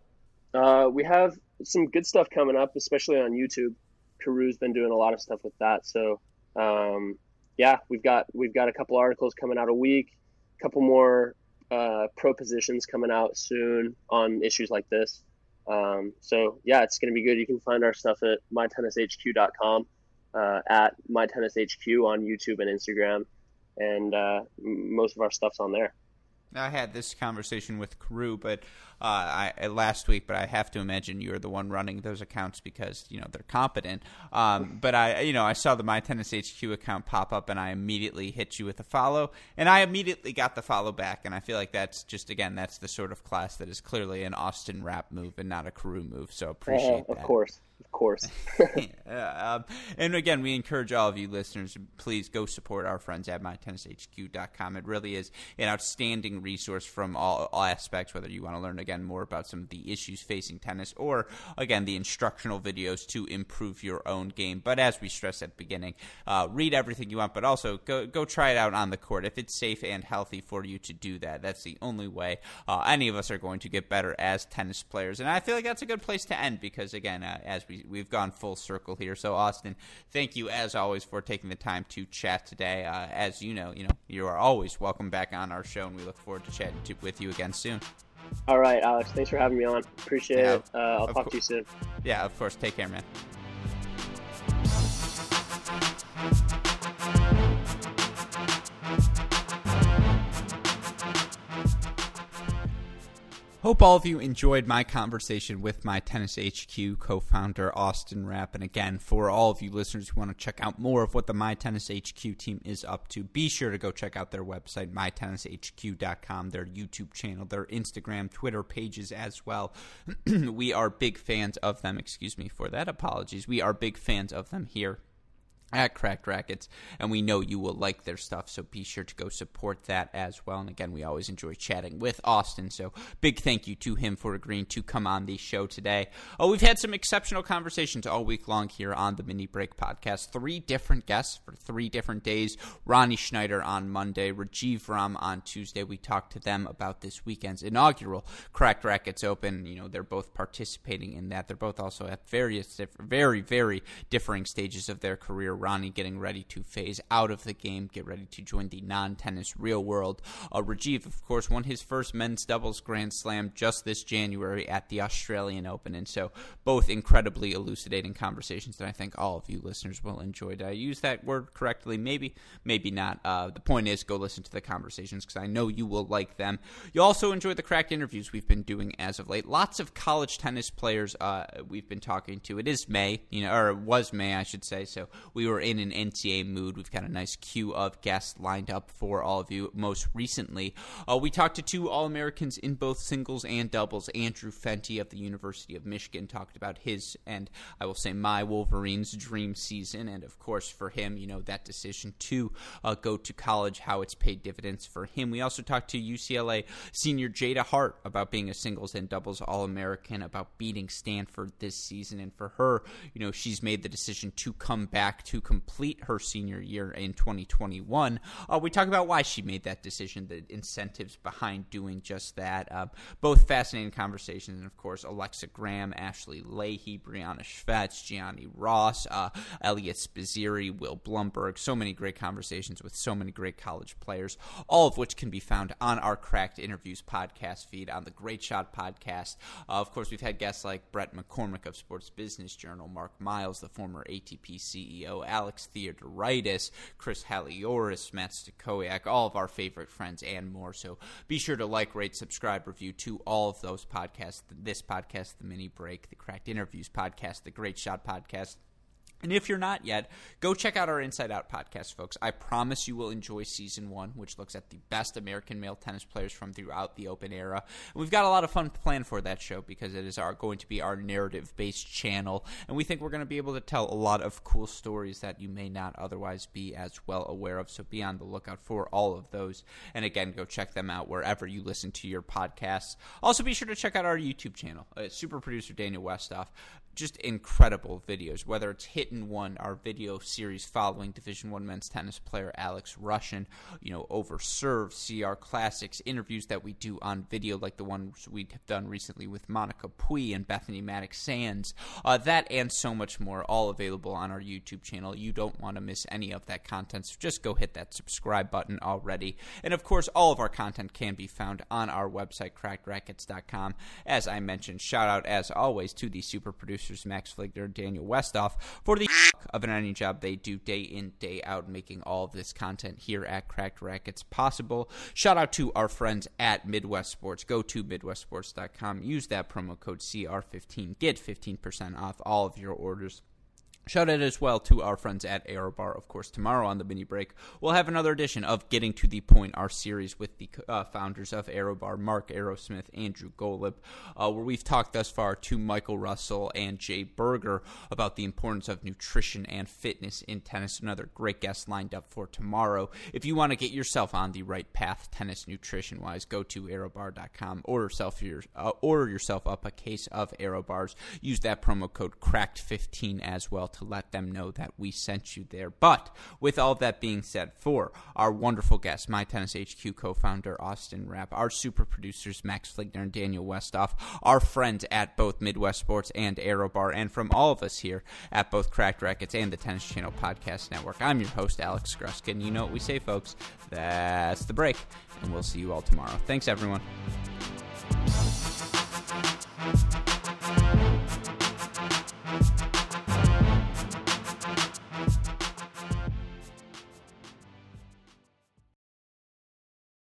we have some good stuff coming up, especially on YouTube. Karue's been doing a lot of stuff with that. So um, yeah, we've got we've got a couple articles coming out a week, a couple more uh, pro positions coming out soon on issues like this. Um, so yeah, it's going to be good. You can find our stuff at mytennishq.com, uh, at mytennishq on YouTube and Instagram, and uh, most of our stuff's on there. I had this conversation with Karu, but uh, I, last week, but I have to imagine you're the one running those accounts because you know they're competent. Um, but I, you know, I saw the My Tennis HQ account pop up, and I immediately hit you with a follow, and I immediately got the follow back, and I feel like that's just again that's the sort of class that is clearly an Austin Rapp move and not a Karue move. So appreciate uh, of that. Of course of course. um, and again, we encourage all of you listeners, please go support our friends at mytennishq.com. It really is an outstanding resource from all, all, aspects, whether you want to learn again more about some of the issues facing tennis or again the instructional videos to improve your own game. But as we stressed at the beginning, uh, read everything you want, but also go go try it out on the court if it's safe and healthy for you to do that. That's the only way uh, any of us are going to get better as tennis players. And I feel like that's a good place to end because again, uh, as we we've gone full circle here. So Austin, thank you as always for taking the time to chat today. Uh, as you know, you know you are always welcome back on our show, and we look forward to chatting to, with you again soon. All right, Alex. Thanks for having me on. Appreciate yeah, it. Uh, I'll talk co- to you soon. Yeah, of course. Take care, man. Hope all of you enjoyed my conversation with my Tennis HQ co founder, Austin Rapp. And again, for all of you listeners who want to check out more of what the My Tennis HQ team is up to, be sure to go check out their website, mytennishq.com, their YouTube channel, their Instagram, Twitter pages as well. we are big fans of them. Excuse me for that. Apologies. We are big fans of them here at Cracked Racquets, and we know you will like their stuff, so be sure to go support that as well. And again, we always enjoy chatting with Austin, so big thank you to him for agreeing to come on the show today. Oh, we've had some exceptional conversations all week long here on the Mini Break podcast. Three different guests for three different days. Ronnie Schneider on Monday, Rajeev Ram on Tuesday. We talked to them about this weekend's inaugural Cracked Racquets Open. You know, they're both participating in that. They're both also at various, very, very differing stages of their career Ronnie getting ready to phase out of the game, get ready to join the non tennis real world. Uh, Rajeev, of course, won his first men's doubles Grand Slam just this January at the Australian Open. And so, both incredibly elucidating conversations that I think all of you listeners will enjoy. Did I use that word correctly? Maybe, maybe not. Uh, the point is, go listen to the conversations because I know you will like them. You also enjoy the cracked interviews we've been doing as of late. Lots of college tennis players uh, we've been talking to. It is May, you know, or it was May, I should say. So we were in an NCAA mood. We've got a nice queue of guests lined up for all of you. Most recently, uh, we talked to two All Americans in both singles and doubles. Andrew Fenty of the University of Michigan talked about his and I will say my Wolverines' dream season, and of course for him, you know that decision to uh, go to college, how it's paid dividends for him. We also talked to UCLA senior Jada Hart about being a singles and doubles All American, about beating Stanford this season, and for her, you know, she's made the decision to come back to complete her senior year in 2021. Uh, we talk about why she made that decision, the incentives behind doing just that. Uh, both fascinating conversations, and of course, Alexa Graham, Ashley Lahey, Brianna Schvetz, Gianni Ross, uh, Eliot Spizzirri, Will Blumberg. So many great conversations with so many great college players, all of which can be found on our Cracked Interviews podcast feed on the Great Shot podcast. Uh, of course, we've had guests like Brett McCormick of Sports Business Journal, Mark Miles, the former ATP CEO, Alex Theodoritis, Chris Halioris, Matt Stakoyak, all of our favorite friends, and more. So be sure to like, rate, subscribe, review to all of those podcasts. This podcast, the Mini Break, the Cracked Interviews podcast, the Great Shot podcast and if you're not yet, go check out our Inside Out podcast, folks. I promise you will enjoy season one, which looks at the best American male tennis players from throughout the Open era. And we've got a lot of fun planned for that show because it is our going to be our narrative based channel, and we think we're going to be able to tell a lot of cool stories that you may not otherwise be as well aware of. So be on the lookout for all of those. And again, go check them out wherever you listen to your podcasts. Also, be sure to check out our YouTube channel. Uh, super producer Daniel Westoff just incredible videos. Whether it's Hit and One, our video series following Division One men's tennis player Alex Russian, you know, over serve, CR classics, interviews that we do on video, like the ones we have done recently with Monica Puig and Bethanie Mattek-Sands. Uh, that and so much more, all available on our YouTube channel. You don't want to miss any of that content, so just go hit that subscribe button already. And of course, all of our content can be found on our website, crackedracquets.com. As I mentioned, shout out as always to the super producers Max Fligner and Daniel Westoff for of an any job they do day in, day out, making all of this content here at Cracked Racquets possible. Shout out to our friends at Midwest Sports. Go to MidwestSports.com. Use that promo code CR15. Get 15% off all of your orders. Shout out as well to our friends at AeroBar. Of course, tomorrow on the mini break, we'll have another edition of Getting to the Point, our series with the uh, founders of AeroBar, Mark Aerosmith, Andrew Golub, uh, where we've talked thus far to Michael Russell and Jay Berger about the importance of nutrition and fitness in tennis. Another great guest lined up for tomorrow. If you want to get yourself on the right path, tennis nutrition wise, go to aerobar.com. Order yourself your uh, order yourself up a case of AeroBars. Use that promo code Cracked15 as well to let them know that we sent you there. But with all that being said, for our wonderful guests, My Tennis HQ co founder Austin Rapp, our super producers Max Fligner and Daniel Westoff, our friends at both Midwest Sports and AeroBar, and from all of us here at both Cracked Racquets and the Tennis Channel Podcast Network, I'm your host, Alex Gruskin. You know what we say, folks. That's the break, and we'll see you all tomorrow. Thanks, everyone.